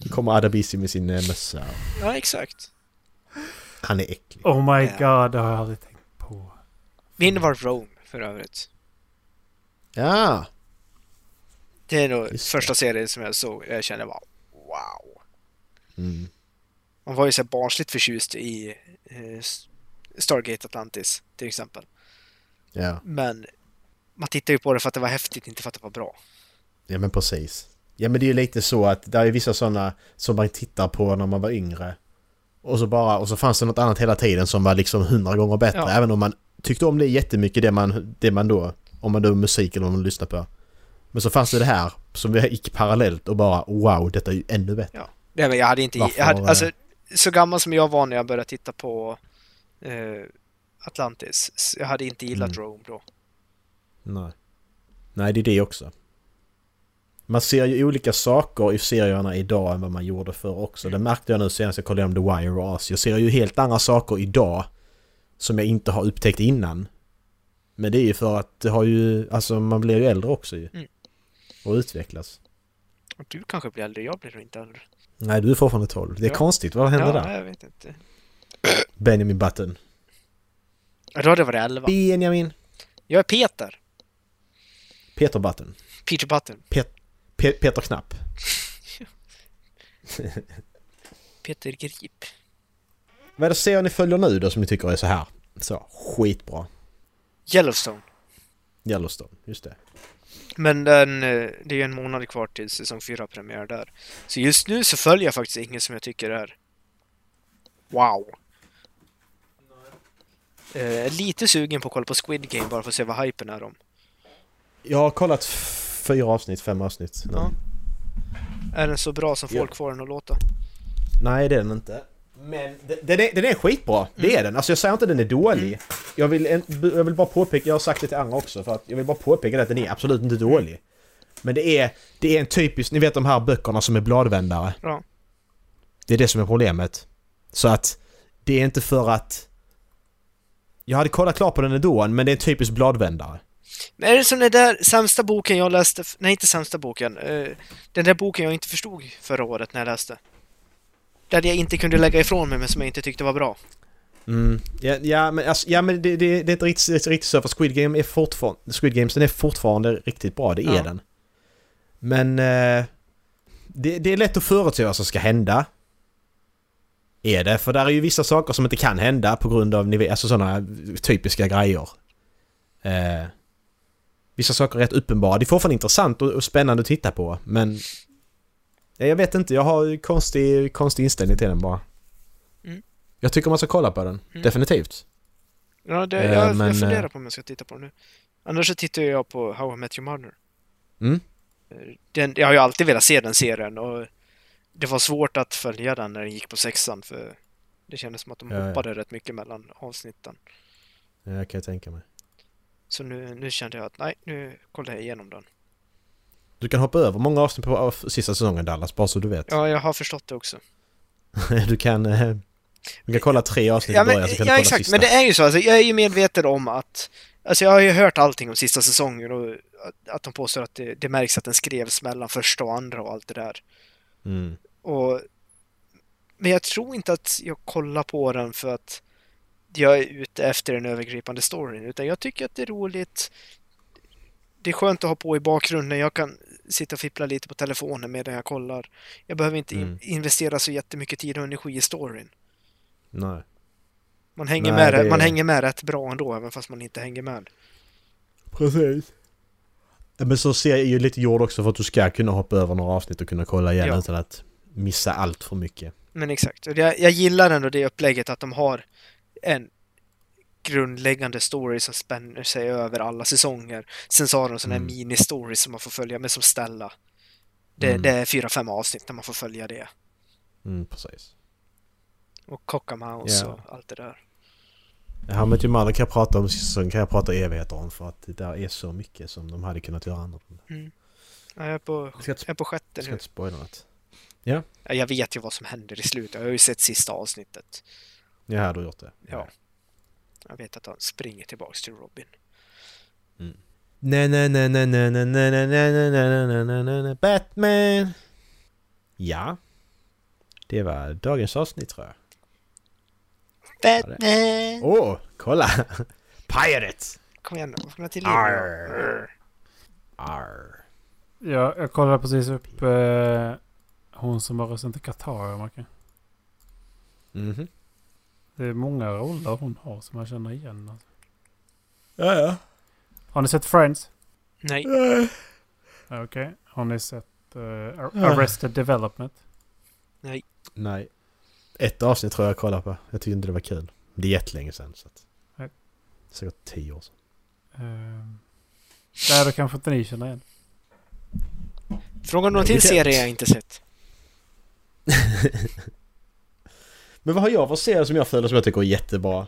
Kommer Adabisi med sin eh, mössa. Ja, exakt. Han är äcklig. Oh my Ja. god, det har jag aldrig tänkt på. Min var Rome, för övrigt. Ja. Det är nog Just det. första serien som jag såg. Jag kände bara wow. Mm. Man var ju så barnsligt förtjust i eh, Stargate Atlantis, till exempel. Ja. Men man tittar ju på det för att det var häftigt, inte för att det var bra. Ja men precis. Ja men det är ju lite så att det är vissa sådana som man tittar på när man var yngre. Och så bara, och så fanns det något annat hela tiden som var liksom hundra gånger bättre. Ja. Även om man tyckte om det jättemycket det man, det man då, om man då musik eller vad man lyssnar på. Men så fanns det det här som gick parallellt och bara wow, detta är ju ännu bättre. Ja. Nej, men jag hade inte... Varför Jag hade, alltså, så gammal som jag var när jag började titta på eh, Atlantis. Jag hade inte gillat Mm. Rome då. Nej. Nej, det är det också. Man ser ju olika saker i serierna idag än vad man gjorde förr också. Det märkte jag nu senast jag kollade om The Wire och Oz. Jag ser ju helt andra saker idag som jag inte har upptäckt innan. Men det är ju för att det har ju, alltså man blir ju äldre också ju. Mm. Och utvecklas. Och du kanske blir äldre, jag blir nog inte äldre. Nej, du är fortfarande 12. Det är Ja. konstigt, vad händer ja, där? jag vet inte. Benjamin Button. Ja, Då hade det varit 11. Benjamin! Jag är Peter. Peter Button. Peter Button. Pe- Peter Knapp. Peter Grip. Vad är det serier ni följer nu då som ni tycker är så här? Så, skitbra. Yellowstone. Yellowstone, just det. Men den, eh, det är ju en månad kvar till säsong 4 premiär där. Så just nu så följer jag faktiskt ingen som jag tycker är wow. Eh, lite sugen på att kolla på Squid Game bara för att se vad hypen är om. Jag har kollat fyra avsnitt, fem avsnitt. Ja. Är den så bra som Ja. folk får den att låta? Nej, det är den inte. Men den, är, den är skitbra, det Mm. är den. Alltså jag säger inte att den är dålig. Jag, vill, jag vill bara påpeka, jag har sagt det till andra också, för att jag vill bara påpeka det att den är absolut inte dålig. Men det är, det är en typisk, ni vet de här böckerna som är bladvändare. Ja. Det är det som är problemet. Så att det är inte för att... Jag hade kollat klart på den ändå, men det är en typisk bladvändare. Men är det som den där sämsta boken jag läste? Nej, inte sämsta boken. Eh, den där boken jag inte förstod förra året när jag läste. där jag inte kunde lägga ifrån mig men som jag inte tyckte var bra. Mm. Ja, ja, men, alltså, ja, men det, det, det är ett riktigt, riktigt så, för Squid Game är fortfarande... Squid Games den är fortfarande riktigt bra, det är Ja. den. Men... Eh, det, det är lätt att förutse vad som ska hända. Är det, för där är ju vissa saker som inte kan hända på grund av alltså sådana typiska grejer. Eh, vissa saker är rätt uppenbara. Det är fortfarande intressant och, och spännande att titta på, men... Ja, Jag vet inte, jag har ju konstig, konstig inställning till den bara. Mm. Jag tycker man ska kolla på den, Mm. definitivt. Ja, det, Eh, jag, men, jag funderar eh, på om jag ska titta på den nu. Annars så tittar jag på How I Met Your Mother. Mm. Eh, Den, jag har ju alltid velat se den serien och det var svårt att följa den när den gick på sexan för det kändes som att de Ja, ja. hoppade rätt mycket mellan avsnitten. Ja, jag kan jag tänka mig. Så nu, nu kände jag att nej, nu kollar jag igenom den. Du kan hoppa över många avsnitt på sista säsongen Dallas, bara så du vet. Ja, jag har förstått det också. Du kan... eh, Du kan kolla tre avsnitt Ja, i men, början så kan du ja kolla exakt, sista. men det är ju så. Alltså, jag är ju medveten om att... Alltså jag har ju hört allting om sista säsongen och att, att de påstår att det, det märks att den skrevs mellan första och andra och allt det där. Mm. Och, men jag tror inte att jag kollar på den för att jag är ute efter den övergripande storyn, utan jag tycker att det är roligt. Det är skönt att ha på i bakgrunden. Jag kan sitta och fippla lite på telefonen medan jag kollar. Jag behöver inte in- Mm. investera så jättemycket tid och energi i storyn. Nej. Man hänger, Nej, med, det- man hänger med rätt bra ändå, även fast man inte hänger med. Precis. Men så ser jag ju lite gjord också för att du ska kunna hoppa över några avsnitt och kunna kolla igen Ja. utan att missa allt för mycket. Men exakt, och jag, jag gillar ändå det upplägget att de har en grundläggande story som spänner sig över alla säsonger. Sen så har de sådana här Mm. mini-stories som man får följa med som Stella. Det, Mm. det är fyra, fem avsnitt där man får följa det. Mm, precis. Och Cockamouse Ja. och allt det där. Ja men till Mother kan jag prata om säsong kan jag prata evigheter om för att det där är så mycket som de hade kunnat göra annorlunda. Mm. Ja, Jag är på, Jag är på sjätte jag ska nu. inte spoila något. Ja, Jag vet ju vad som händer i slutet. Jag har ju sett sista avsnittet. Ja, du har gjort det. Ja. Jag vet att han springer tillbaks till Robin. Na na na na na na na na na na na na na na Batman! Ja. Det var dagens avsnitt tror jag. Batman! Åh, oh, kolla! Pirates! Kom igen nu, vakna till liv. Arr. Arr. Ja, jag kollade precis upp eh, hon som har rösten till Qatar, Macke. Mhm. Det är många roller hon har som jag känner igen. Alltså. Ja, ja. Har ni sett Friends? Nej. Okej. Har ni sett eh, Ar- Ja. Arrested Development? Nej. Ett avsnitt tror jag jag kollade på. Jag tyckte inte det var kul. Det är jättelänge sedan så att... Nej. Säkert tio år sedan. Uh, där då kanske inte ni känner igen. Fråga någon till serie jag inte sett. Men vad har jag för serie som jag följer som jag tycker är jättebra?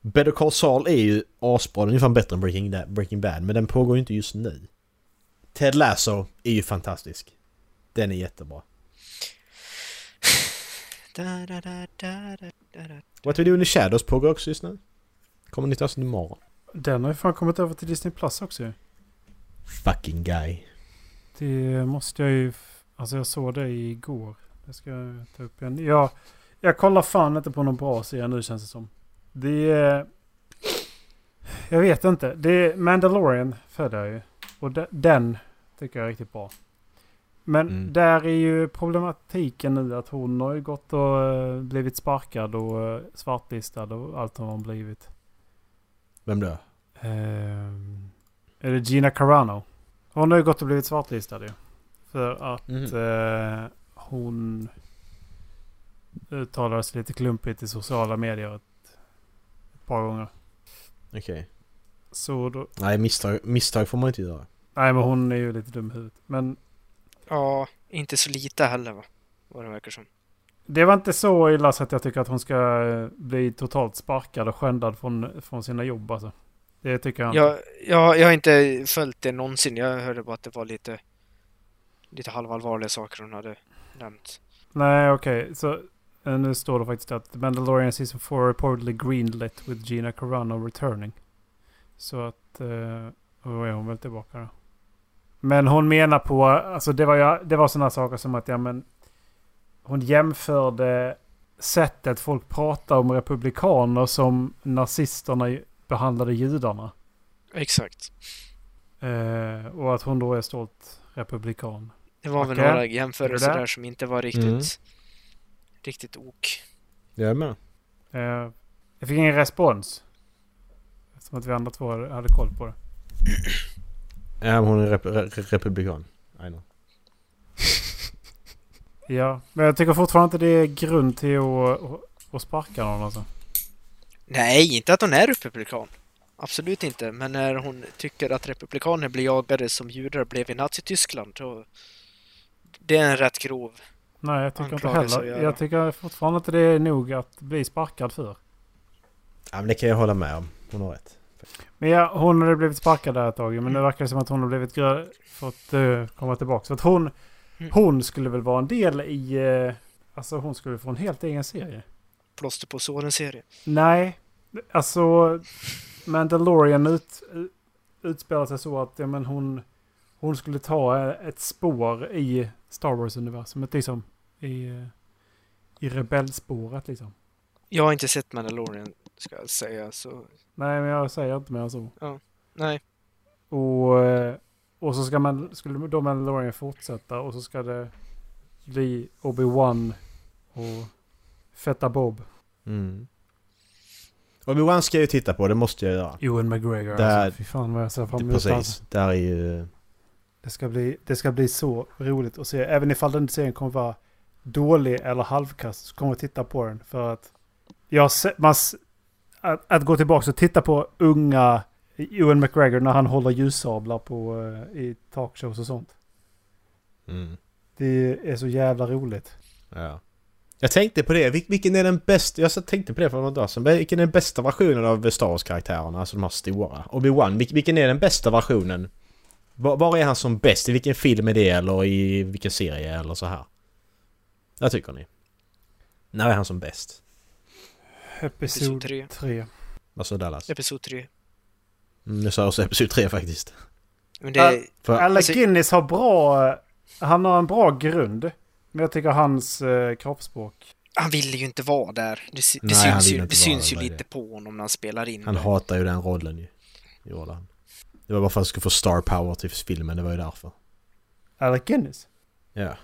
Better Call Saul är ju asbra, den är ungefär bättre än Breaking, Breaking Bad, men den pågår ju inte just nu. Ted Lasso är ju fantastisk. Den är jättebra. Da, da, da, da, da, da, da. What We Do in the Shadows pågår också just nu. Kommer nytt avsnitt imorgon. Den har ju fan kommit över till Disney Plus också ju. Fucking guy. Det måste jag ju... Alltså jag såg det igår. Det ska jag ta upp igen. Jag, jag kollar fan inte på någon bra serie nu känns det som. Det är... Jag vet inte. Det är Mandalorian följer jag ju. Och de, den tycker jag är riktigt bra. Men Mm. där är ju problematiken nu att hon har ju gått och eh, blivit sparkad och eh, svartlistad och allt har hon blivit. Vem då? Ehm, är det Gina Carano? Hon har ju gått och blivit svartlistad ju. För att Mhm. eh, hon uttalar sig lite klumpigt i sociala medier ett, ett par gånger. Okej. Så då... Nej, misstag, misstag får man inte göra. Nej men hon är ju lite dum i huvudet. Men Ja, inte så lite heller va? Vad det verkar som. det var inte så illa så att jag tycker att hon ska eh, bli totalt sparkad och skändad från, från sina jobb alltså. Det tycker jag inte. Jag, jag, jag har inte följt det någonsin. Jag hörde bara att det var lite, lite halvallvarliga saker hon hade nämnt. Nej, okej. Så eh, nu står det faktiskt att The Mandalorian Season 4 reportedly greenlit with Gina Carano returning. Så att... Eh, och då är hon väl tillbaka då. Men hon menar på... Alltså det var, ju, det var sådana saker som att ja men... hon jämförde sättet folk pratar om republikaner som nazisterna behandlade judarna. Exakt. Eh, och att hon då är stolt republikan. Det var väl några jämförelser där som inte var riktigt, Mm. Riktigt ok. Jag är med. Eh, jag fick ingen respons. Eftersom att vi andra två hade, koll på det. Ja, men hon är rep re republikan. I know. Ja, men jag tycker fortfarande inte det är grund till att, att, sparka någon alltså. Nej, inte att hon är republikan. Absolut inte. Men när hon tycker att republikaner blir jagade som judar blev i Nazityskland. Det är en rätt grov. Nej, jag tycker inte heller. att. Jag tycker fortfarande inte det är nog att bli sparkad för. Ja, men det kan jag hålla med om. Hon har rätt. Men ja, hon hade blivit sparkad där ett tag. Men nu verkar det som att hon har blivit grö- fått uh, komma tillbaka. Så att hon, Mm. hon skulle väl vara en del i... eh, alltså hon skulle få en helt egen serie. Plåster på såren-serie. Nej, alltså Mandalorian ut, utspelar sig så att ja, men hon, hon skulle ta ett spår i Star Wars-universumet liksom. I, eh, i rebellspåret liksom. Jag har inte sett Mandalorian, ska jag säga, så... Nej, men jag säger inte mer än så. Nej. Och, eh, och så ska man, skulle då Mandalorian fortsätta och så ska det bli Obi-Wan och Fetta Bob. Mm. Obi-Wan ska jag ju titta på, det måste jag göra. Ewan McGregor Där- alltså. Fy fan vad jag ser fram emot alltså. Precis. Där är ju... Det ska, bli, det ska bli så roligt att se. Även ifall den serien kommer vara dålig eller halvkast så kommer jag titta på den. För att, jag man, att, att gå tillbaka och titta på unga Ewan McGregor när han håller ljussablar på, eh, i talkshows och sånt. Mm. Det är så jävla roligt. Ja. Jag tänkte på det, Vil- vilken är den bästa... Jag tänkte på det för några dagar sedan. Vilken är den bästa versionen av Star Wars-karaktärerna? Alltså de här stora. Obi-Wan, vil- vilken är den bästa versionen? Var, var är han som bäst? I vilken film är det eller i vilken serie eller så här? Vad tycker ni? När är han som bäst? Episod Episod tre. 3. Vad sa Dallas? Episod 3. Mm, jag sa också Episod 3 faktiskt. Men det... För, Alec Alltså- Guinness har bra... Han har en bra grund. Men jag tycker hans eh, kroppsspråk... Han ville ju inte vara där. Det, det Nej, han syns ju, inte det vara syns där, ju lite på honom när han spelar in. han det. hatar ju den rollen ju. Gjorde han. Det var bara för att han skulle få star power till filmen, det var ju därför. Alec Guinness? Ja.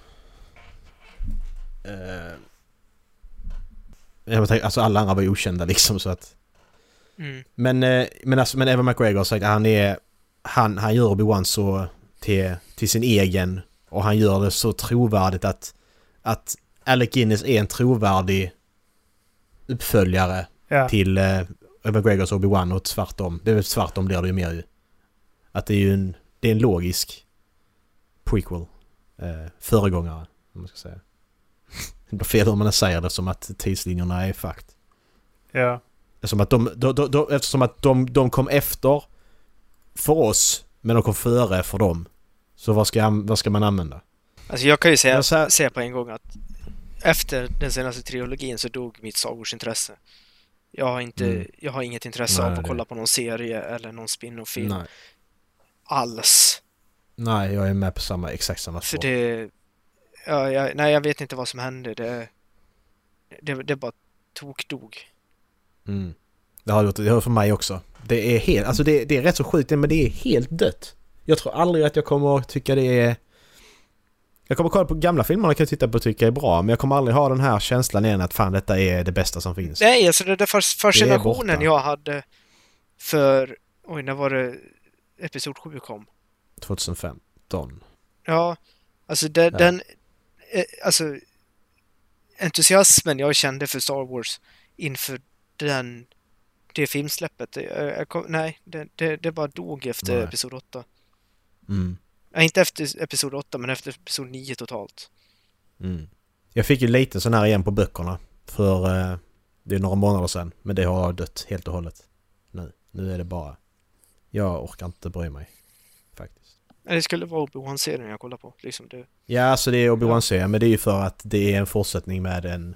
Uh, jag tänkte, alltså alla andra var okända liksom så att... Mm. Men, eh, men, alltså, men Evan McGregor har sagt att han är... Han, han gör Obi-Wan så till, till sin egen och han gör det så trovärdigt att... Att Alec Guinness är en trovärdig uppföljare Ja. till eh, Evan McGregors Obi-Wan och tvärtom. Det är tvärtom blir det ju mer ju. Att det är ju en... Det är en logisk prequel. Eh, föregångare, om man ska säga. Det blir fel hur man säger det som att tidslinjerna är fakt. Ja. Eftersom att de, de, de, de, eftersom att de, de kom efter för oss, men de kom före för dem. Så vad ska, vad ska man använda? Alltså jag kan ju säga, sa- säga på en gång att efter den senaste trilogin så dog mitt Star Wars-intresse. Jag har inte, Mm. jag har inget intresse Nej, av att det- kolla på någon serie eller någon spin-off-film Nej. alls. Nej, jag är med på samma, exakt samma För spår. det... Ja, jag, nej, jag vet inte vad som hände. Det, det, det bara tokdog. Mm. Det har det har för mig också. Det är helt, alltså det, det är rätt så sjukt men det är helt dött. Jag tror aldrig att jag kommer att tycka det är... Jag kommer kolla på gamla filmer och kan titta på och tycka är bra men jag kommer aldrig ha den här känslan igen att fan detta är det bästa som finns. Nej, alltså den där fas- fascinationen jag hade för... Oj, när var det Episod 7 kom? 2015. Ja, alltså den... Ja. den alltså entusiasmen jag kände för Star Wars inför den, det filmsläppet. det- Jag, jag nej, det, det, det bara dog efter Nej. Episod 8. Mm. Ja, inte efter Episod 8, men efter Episod 9 totalt. Mm. Jag fick ju lite sån här igen på böckerna för eh, det är några månader sedan men det har dött helt och hållet. Nu, nu är det bara... Jag orkar inte bry mig. Det skulle vara Obi-Wan-serien jag kollar på. Liksom det. Ja, alltså det är Obi-Wan-serien men det är ju för att det är en fortsättning med en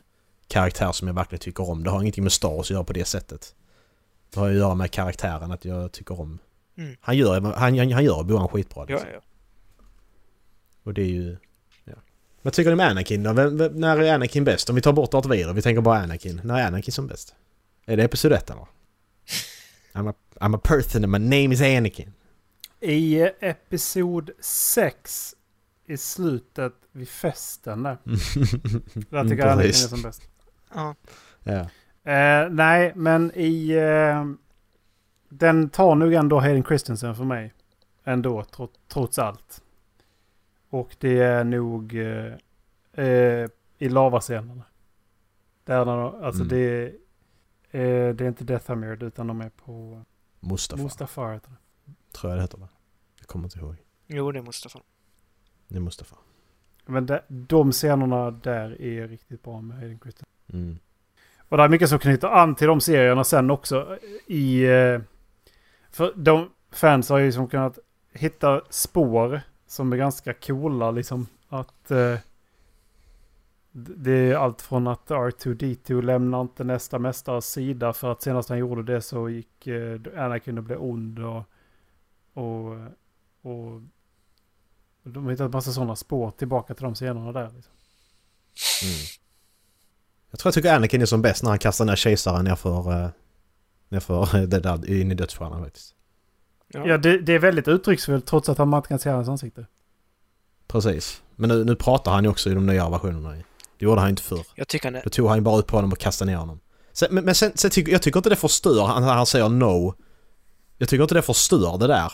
karaktär som jag verkligen tycker om. Det har ingenting med Star Wars att göra på det sättet. Det har att göra med karaktären, att jag tycker om... Mm. Han gör, han, han, han gör Obi-Wan skitbra Ja, liksom. ja. Och det är ju... Ja. Vad tycker ni om Anakin då? Vem, vem, när är Anakin bäst? Om vi tar bort Darth Vader, vi tänker bara Anakin. När är Anakin som bäst? Är det Episod 1 eller? I'm a, I'm a person and my name is Anakin. I episod 6 i slutet vid festen där. Där tycker jag Anakin är som bäst. Ja. Ja. Eh, nej, men i... Eh, den tar nog ändå Hayden Christensen för mig. Ändå, tro, trots allt. Och det är nog eh, eh, i lavascenerna. Där de, alltså Mm. det, eh, det är inte Deathamir utan de är på Mustafa, Mustafar. heter det. Tror jag det heter va? Jag kommer inte ihåg. Jo, det är Mustafa. Det är Mustafa. Men de, de scenerna där är riktigt bra med Hayden Christensen. Mm. Och det är mycket som knyter an till de serierna sen också. I, eh, för de fans har ju liksom kunnat hitta spår som är ganska coola. Liksom att eh, det är allt från att R2D2 lämnar inte nästa mästares sida för att senast han gjorde det så gick eh, Anakin och blev ond. Och, och, och de har hittat massa sådana spår tillbaka till de scenerna där. Liksom. Mm. Jag tror jag tycker Anakin är som bäst när han kastar ner kejsaren nerför, uh, nerför eh, det där in i dödsstjärnan faktiskt. Ja. Ja, det, det är väldigt uttrycksfullt trots att man inte kan se hans ansikte. Precis. Men nu, nu pratar han ju också i de nya versionerna. Det gjorde han inte förr. Jag tycker han är... Då tog han ju bara ut på honom och kastade ner honom. Sen, men men sen, sen tycker, jag tycker inte det förstör han- han säger no. Jag tycker inte det förstör det där.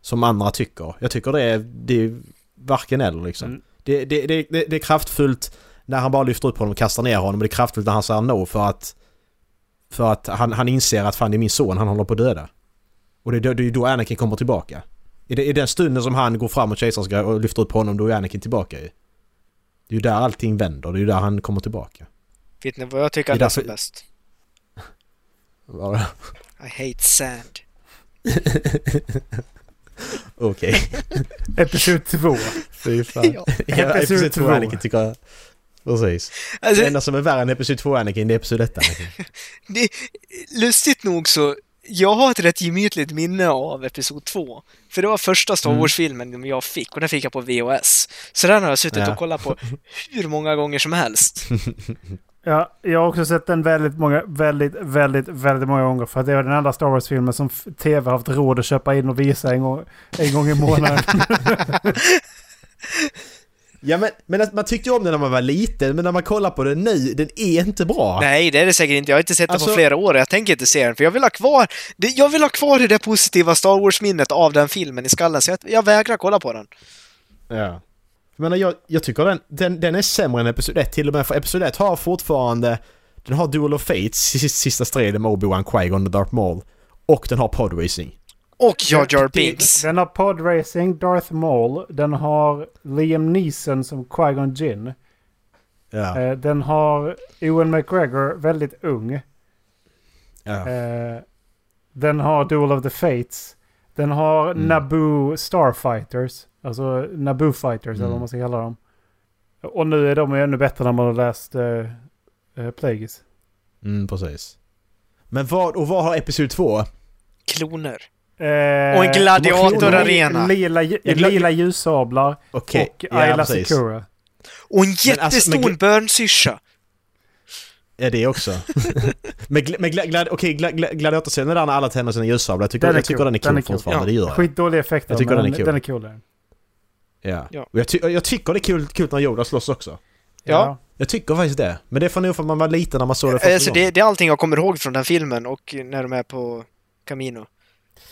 Som andra tycker. Jag tycker det är, det är varken eller liksom. Mm. Det, det, det, det, är kraftfullt när han bara lyfter upp honom och kastar ner honom. Och det är kraftfullt när han säger no för att... För att han, han inser att fan det är min son han håller på att döda. Och det, är då- det är ju då Anakin kommer tillbaka. I, det, I den stunden som han går fram mot kejsarens och lyfter upp honom då är Anakin tillbaka ju. Det är ju där allting vänder. Det är ju där han kommer tillbaka. Vet ni vad jag tycker han Det är därför- bäst? Bara- I hate sand. Okej. Episod 2. Fy fan. Ja. Ja, Episod Episod 2 två. Anakin tycker jag... Precis. Alltså, Det enda som är värre än Episod 2 Anakin det är Episod 1 Anakin. det, lustigt nog så, jag har ett rätt gemytligt minne av Episod 2. För det var första Star Mm. Wars-filmen jag fick och den fick jag på VHS. Så den har jag suttit Ja. och kollat på hur många gånger som helst. Ja, jag har också sett den väldigt många, väldigt, väldigt, väldigt många gånger. För att det var den enda Star Wars-filmen som tv haft råd att köpa in och visa en gång, en gång i månaden. Ja men, men man tyckte ju om den när man var liten men när man kollar på den nu, den är inte bra. Nej, det är det säkert inte. Jag har inte sett den Alltså- på flera år jag tänker inte se den. För jag vill ha kvar, det, jag vill ha kvar det där positiva Star Wars-minnet av den filmen i skallen. Så jag, jag vägrar kolla på den. Ja. Jag menar jag, jag tycker den, den, den är sämre än Episod 1 till och med för Episod 1 har fortfarande... Den har Duel of Fates, sis- sista striden med Obi-Wan Qui-Gon och Darth Maul. Och den har Podracing. Och Jar Jar Binks. Den har podracing, Darth Maul. Den har Liam Neeson som Qui-Gon Jinn. Ja. Eh, den har Ewan McGregor, väldigt ung. ja. Eh, den har Duel of the Fates. Den har Mm. Naboo Starfighters. Alltså Naboo Fighters eller Mm. vad man ska kalla dem. Och nu är de ju ännu bättre när man har läst uh, uh, Plagueis. Mm, precis. Men vad, och vad har Episod 2? Kloner. Eh, Och en gladiatorarena. Lila, glad- lila ljussablar Okej, och ja, Ayla precis. Secura. Och en alltså, jättestor men gl- börnsyrsa. Ja, det också. men men gla, glad, okej, gla, gla, gladiatorscenen där när alla tänder sina ljussablar, jag tycker, Den är jag tycker cool. den är cool Den är cool. fortfarande, Ja. det gör jag. Skitdåliga effekter Jag tycker men den är cool. den är coolare. Ja. Ja. Och jag, ty, jag tycker det är kul, kul när Yoda slåss också. Ja. Jag tycker faktiskt det. Men det är för nog för att man var liten när man såg det första Alltså det, det är allting jag kommer ihåg från den filmen och när de är på Camino.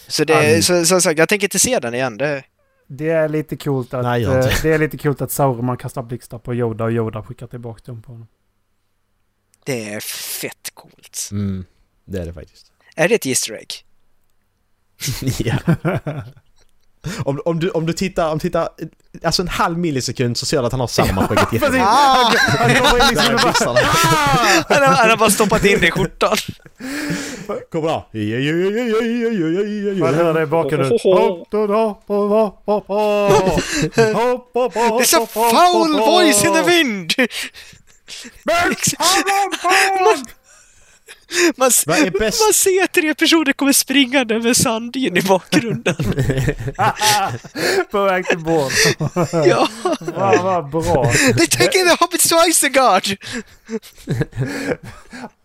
Så det, Mm. så, som sagt, jag tänker inte se den igen. Det, Det är lite coolt att, Nej, eh, det är lite coolt att Sauron kastar blixtar på Yoda och Yoda skickar tillbaka dem på honom. det är fett coolt. Mm, det är det faktiskt. Är det ett Easter egg? ja. Om, om, du, om du tittar, om du tittar, alltså en halv millisekund så ser du att han har samma skägg i Han, han har, bara stoppat in det i skjortan. Kommer han. Man hör det i bakgrunden. It's a foul voice in the wind! Max! Man, Vad bäst? man ser tre personer kommer springande med sanddyn i bakgrunden. På väg till båt. ja, Vad vad bra. they taking the Hobbit to Isengard!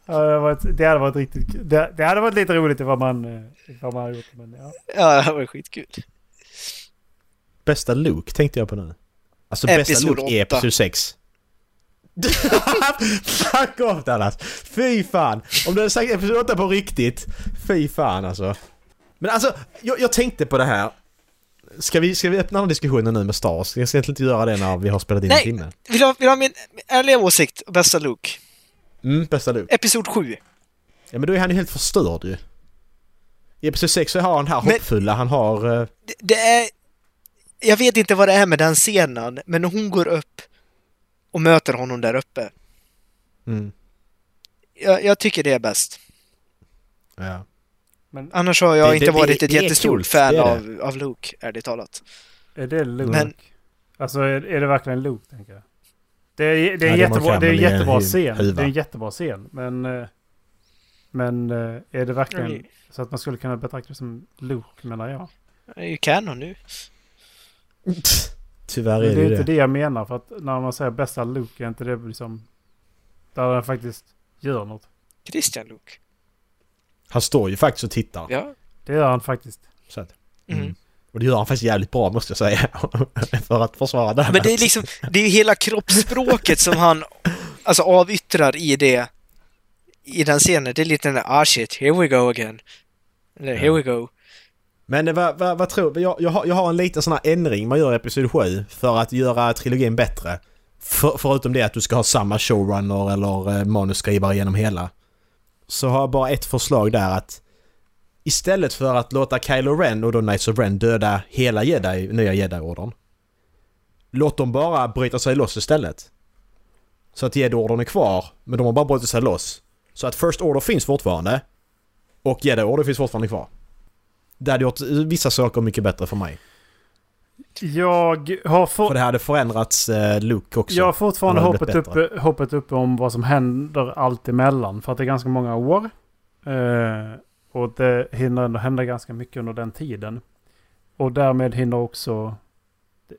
Ja, det, hade varit, det hade varit riktigt kul. det, det hade varit lite roligt ifall man, ifall man hade gjort. Men ja. Ja, det här var skitkul. Bästa Luke tänkte jag på nu. Alltså bästa Luke är episod 6. Fuck off Dallas! Fy fan! Om du hade sagt episod 8 på riktigt, fy fan alltså. Men alltså, jag, jag tänkte på det här. Ska vi, ska vi öppna den diskussionen nu med Stars? Jag ska egentligen inte göra det när vi har spelat in Nej. en timme. Vill du ha, min ärliga åsikt? Bästa Luke? Mm, bästa Luke. Episod 7. Ja men då är han ju helt förstörd ju. I episod 6 så har han här Men- hoppfulla, han har... eh, Det, det är... Jag vet inte vad det är med den scenen, men hon går upp och möter honom där uppe. Mm, Jag, jag tycker det är bäst. ja. Men Annars har jag Det- inte det- varit det- ett jättestort fan det är av, av Luke, ärligt talat. är det Luke? Men- Alltså är, är det verkligen Luke, tänker jag? Det är, det är, Ja, jättebra, det är en jättebra scen. huva. Det är en jättebra scen. Men, eh, men eh, är det verkligen Mm. så att man skulle kunna betrakta det som Luke, menar jag? Det är ju kanon nu. Tyvärr är det är det inte det. jag menar. För att när man säger bästa Luke, är inte det liksom... Där den faktiskt gör något. Christian Luke. Han står ju faktiskt och tittar. Ja. Det gör han faktiskt. Så att, Mm. mm. Och det gör han faktiskt jävligt bra måste jag säga. för att försvara det. Men det är liksom, det är ju hela kroppsspråket som han alltså avyttrar i det i den scenen. Det är lite den där ah shit, here we go again. Eller here Ja. we go. Men vad, vad, vad tror jag, jag, har, jag har en liten sån här ändring man gör i Episod 7 för att göra trilogin bättre. För, förutom det att du ska ha samma showrunner eller eh, manusskrivare genom hela. Så har jag bara ett förslag där att istället för att låta Kylo Ren och då Knights of Ren döda hela Jedi, nya Jedi-ordern. Låt dem bara bryta sig loss istället. Så att Jedi-ordern är kvar, men de har bara brutit sig loss. Så att First Order finns fortfarande. Och Jedi-ordern finns fortfarande kvar. Det hade gjort vissa saker mycket bättre för mig. Jag har, För for, det hade förändrats eh, look också. jag har fortfarande hoppet uppe, hoppet uppe om vad som händer allt emellan. För att det är ganska många år. Eh, och det hinner ändå hända ganska mycket under den tiden. Och därmed hinner också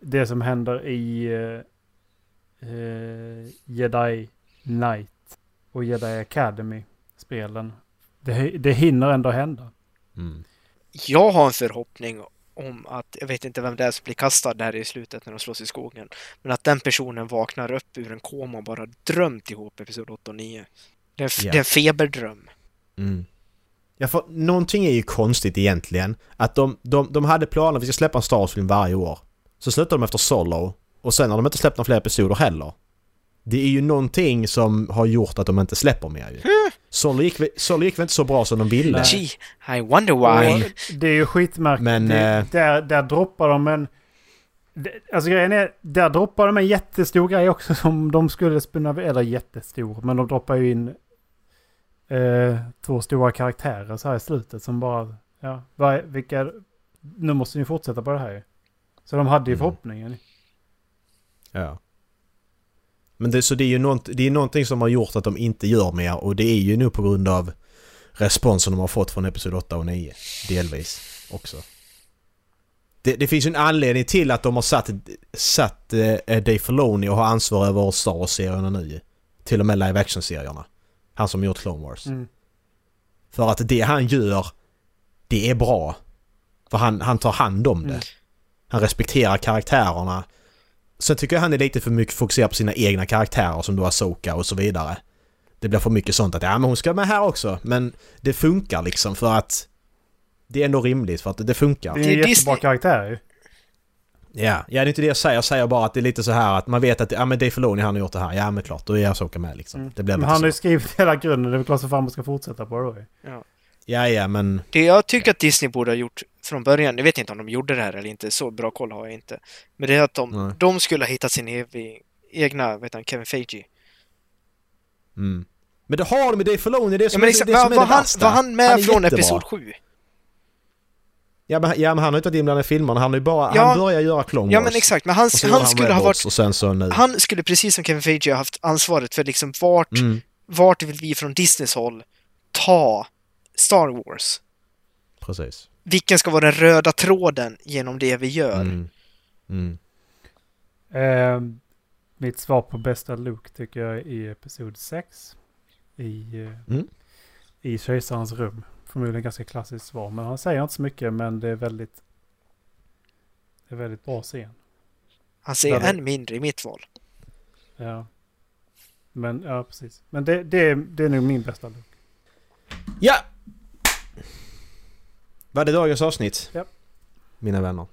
det som händer i eh, eh, Jedi Knight och Jedi Academy-spelen. Det, det hinner ändå hända. Mm. Jag har en förhoppning om att, jag vet inte vem det är som blir kastad där i slutet när de slåss i skogen, men att den personen vaknar upp ur en koma och bara drömt ihop episod 8 och 9. Det är, Ja. det är en feberdröm. Mm. Ja, för någonting är ju konstigt egentligen. Att de, de, de hade planer att vi ska släppa en Star Wars-film varje år. Så slutade de efter Solo. Och sen har de inte släppt några fler episoder heller. Det är ju någonting som har gjort att de inte släpper mer ju. Solo gick, Solo gick väl inte så bra som de ville. Gee, I wonder why. Och det är ju skitmärkligt. Men, det, eh, där, där droppar de en... Alltså grejen är, där droppar de en jättestor grej också som de skulle spinna... Eller jättestor, men de droppar ju in eh, två stora karaktärer så här i slutet som bara... Ja, vad, är- vilka... Nu måste ni fortsätta på det här ju. Så de hade ju Mm. förhoppningen. Ja. Men det, så det är ju nånt, det är någonting som har gjort att de inte gör mer och det är ju nu på grund av responsen de har fått från Episod 8 och 9. Delvis också. Det, det finns ju en anledning till att de har satt, satt eh, Dave Filoni och har ansvar över Star Wars-serierna nu. Till och med live action-serierna. Han som gjort Clone Wars. Mm. För att det han gör, det är bra. För han, han tar hand om det. Mm. Han respekterar karaktärerna. Sen tycker jag han är lite för mycket fokuserad på sina egna karaktärer som då Asoka och så vidare. Det blir för mycket sånt att ja men hon ska med här också. Men det funkar liksom för att det är ändå rimligt för att det funkar. Det är en jättebra Disney. karaktär ju. Ja, ja det är inte det jag säger. Jag säger bara att det är lite så här att man vet att ja men Dave Filoni han har gjort det här. Ja men klart, då är Asoka med liksom. Mm. Det blir Men han har ju skrivit hela grunden. Det är väl klart som fan man ska fortsätta på det då ju. Ja ja men... Det jag tycker att Disney borde ha gjort från början, jag vet inte om de gjorde det här eller inte, så bra koll har jag inte. Men det är att de, Nej. de skulle ha hittat sin evi, egna, vet han, Kevin Feige. Mm. Men det har med Dave Filoni, det är Ja, som, men är, liksom, det som är var, det han, värsta. var han med är från episod 7? Ja men, ja men han har inte varit inblandad i filmerna, han ju bara... Ja. Han började göra Clone Wars. Ja men exakt, men han, han gjorde skulle ha varit... Och sen så nu. Han skulle precis som Kevin Feige ha haft ansvaret för liksom vart, Mm. vart vill vi från Disneys håll ta Star Wars? Precis. Vilken ska vara den röda tråden genom det vi gör? Mm. Mm. Eh, mitt svar på bästa Luke tycker jag är i Episod 6. I, eh, Mm. i Kejsarens rum. Förmodligen ganska klassiskt svar. Men han säger inte så mycket men det är väldigt... Det är väldigt bra scen. Han säger det- än mindre i mitt val. Ja. Men ja, precis. Men det, det, är, det är nog min bästa Luke. Ja! Var det dagens avsnitt? Ja. Mina vänner.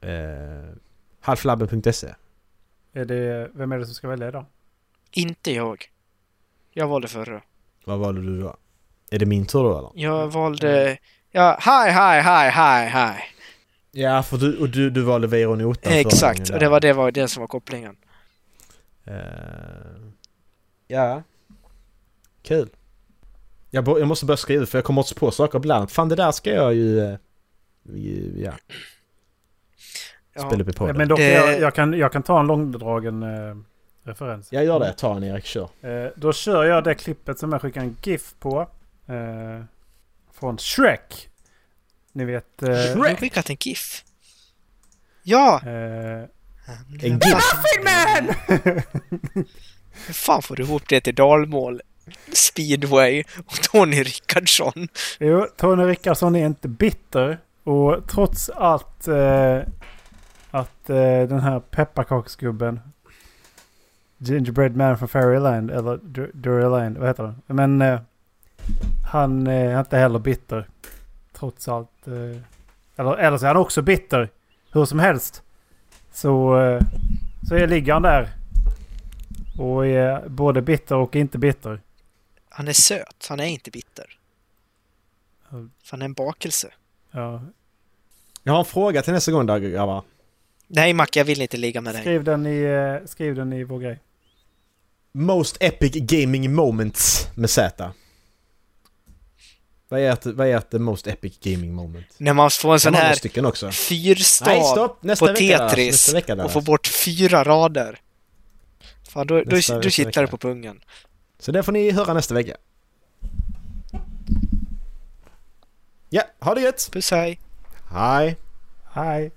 Eh, halflabben.se Är det, vem är det som ska välja idag? Inte jag. Jag valde förra. Vad valde du då? Är det min tur då eller? Jag valde... Ja, hi, hi, hi, hi, hi. Ja, för du, och du, du valde Weiron Notan Exakt, och det var det, var det som var kopplingen. Eh, ja. Kul. Jag, jag måste börja skriva för jag kommer också på saker ibland. Fan det där ska jag ju... eh, ju ja, Ja. spela upp i podden. Men dock, Det- jag, jag, kan, jag kan ta en långdragen eh, referens. Jag gör det. Ta en Erik, kör. Eh, då kör jag det klippet som jag skickade en GIF på. Eh, från Shrek. Ni vet... Eh, Du har skickat en GIF. Ja! Eh, En GIF? Hur fan får du ihop det till dalmål? Speedway och Tony Rickardsson. jo, Tony Rickardsson är inte bitter. Och trots allt eh, att eh, den här pepparkaksgubben Gingerbread Man från Fairyland, eller Dur- vad heter den? Men eh, han är inte heller bitter. Trots allt. Eh, eller, eller så är han också bitter. Hur som helst. Så, eh, så är, ligger han där. Och är både bitter och inte bitter. Han är söt, han är inte bitter. För han är en bakelse. Ja. Jag har en fråga till nästa gång där grabbar. Nej Mac, jag vill inte ligga med dig. Skriv, den i, eh, skriv den i vår grej. Most epic gaming moments med Z. Vad är ert, vad är ert most epic gaming moment? När man får en sån här också? Nej fyrstav! Nästa på. Tetris och får bort fyra rader. Fan, då, då, då kittlar det på pungen. Så det får ni höra nästa vecka. Ja, ha det gött! Puss hej! Hej! Hej!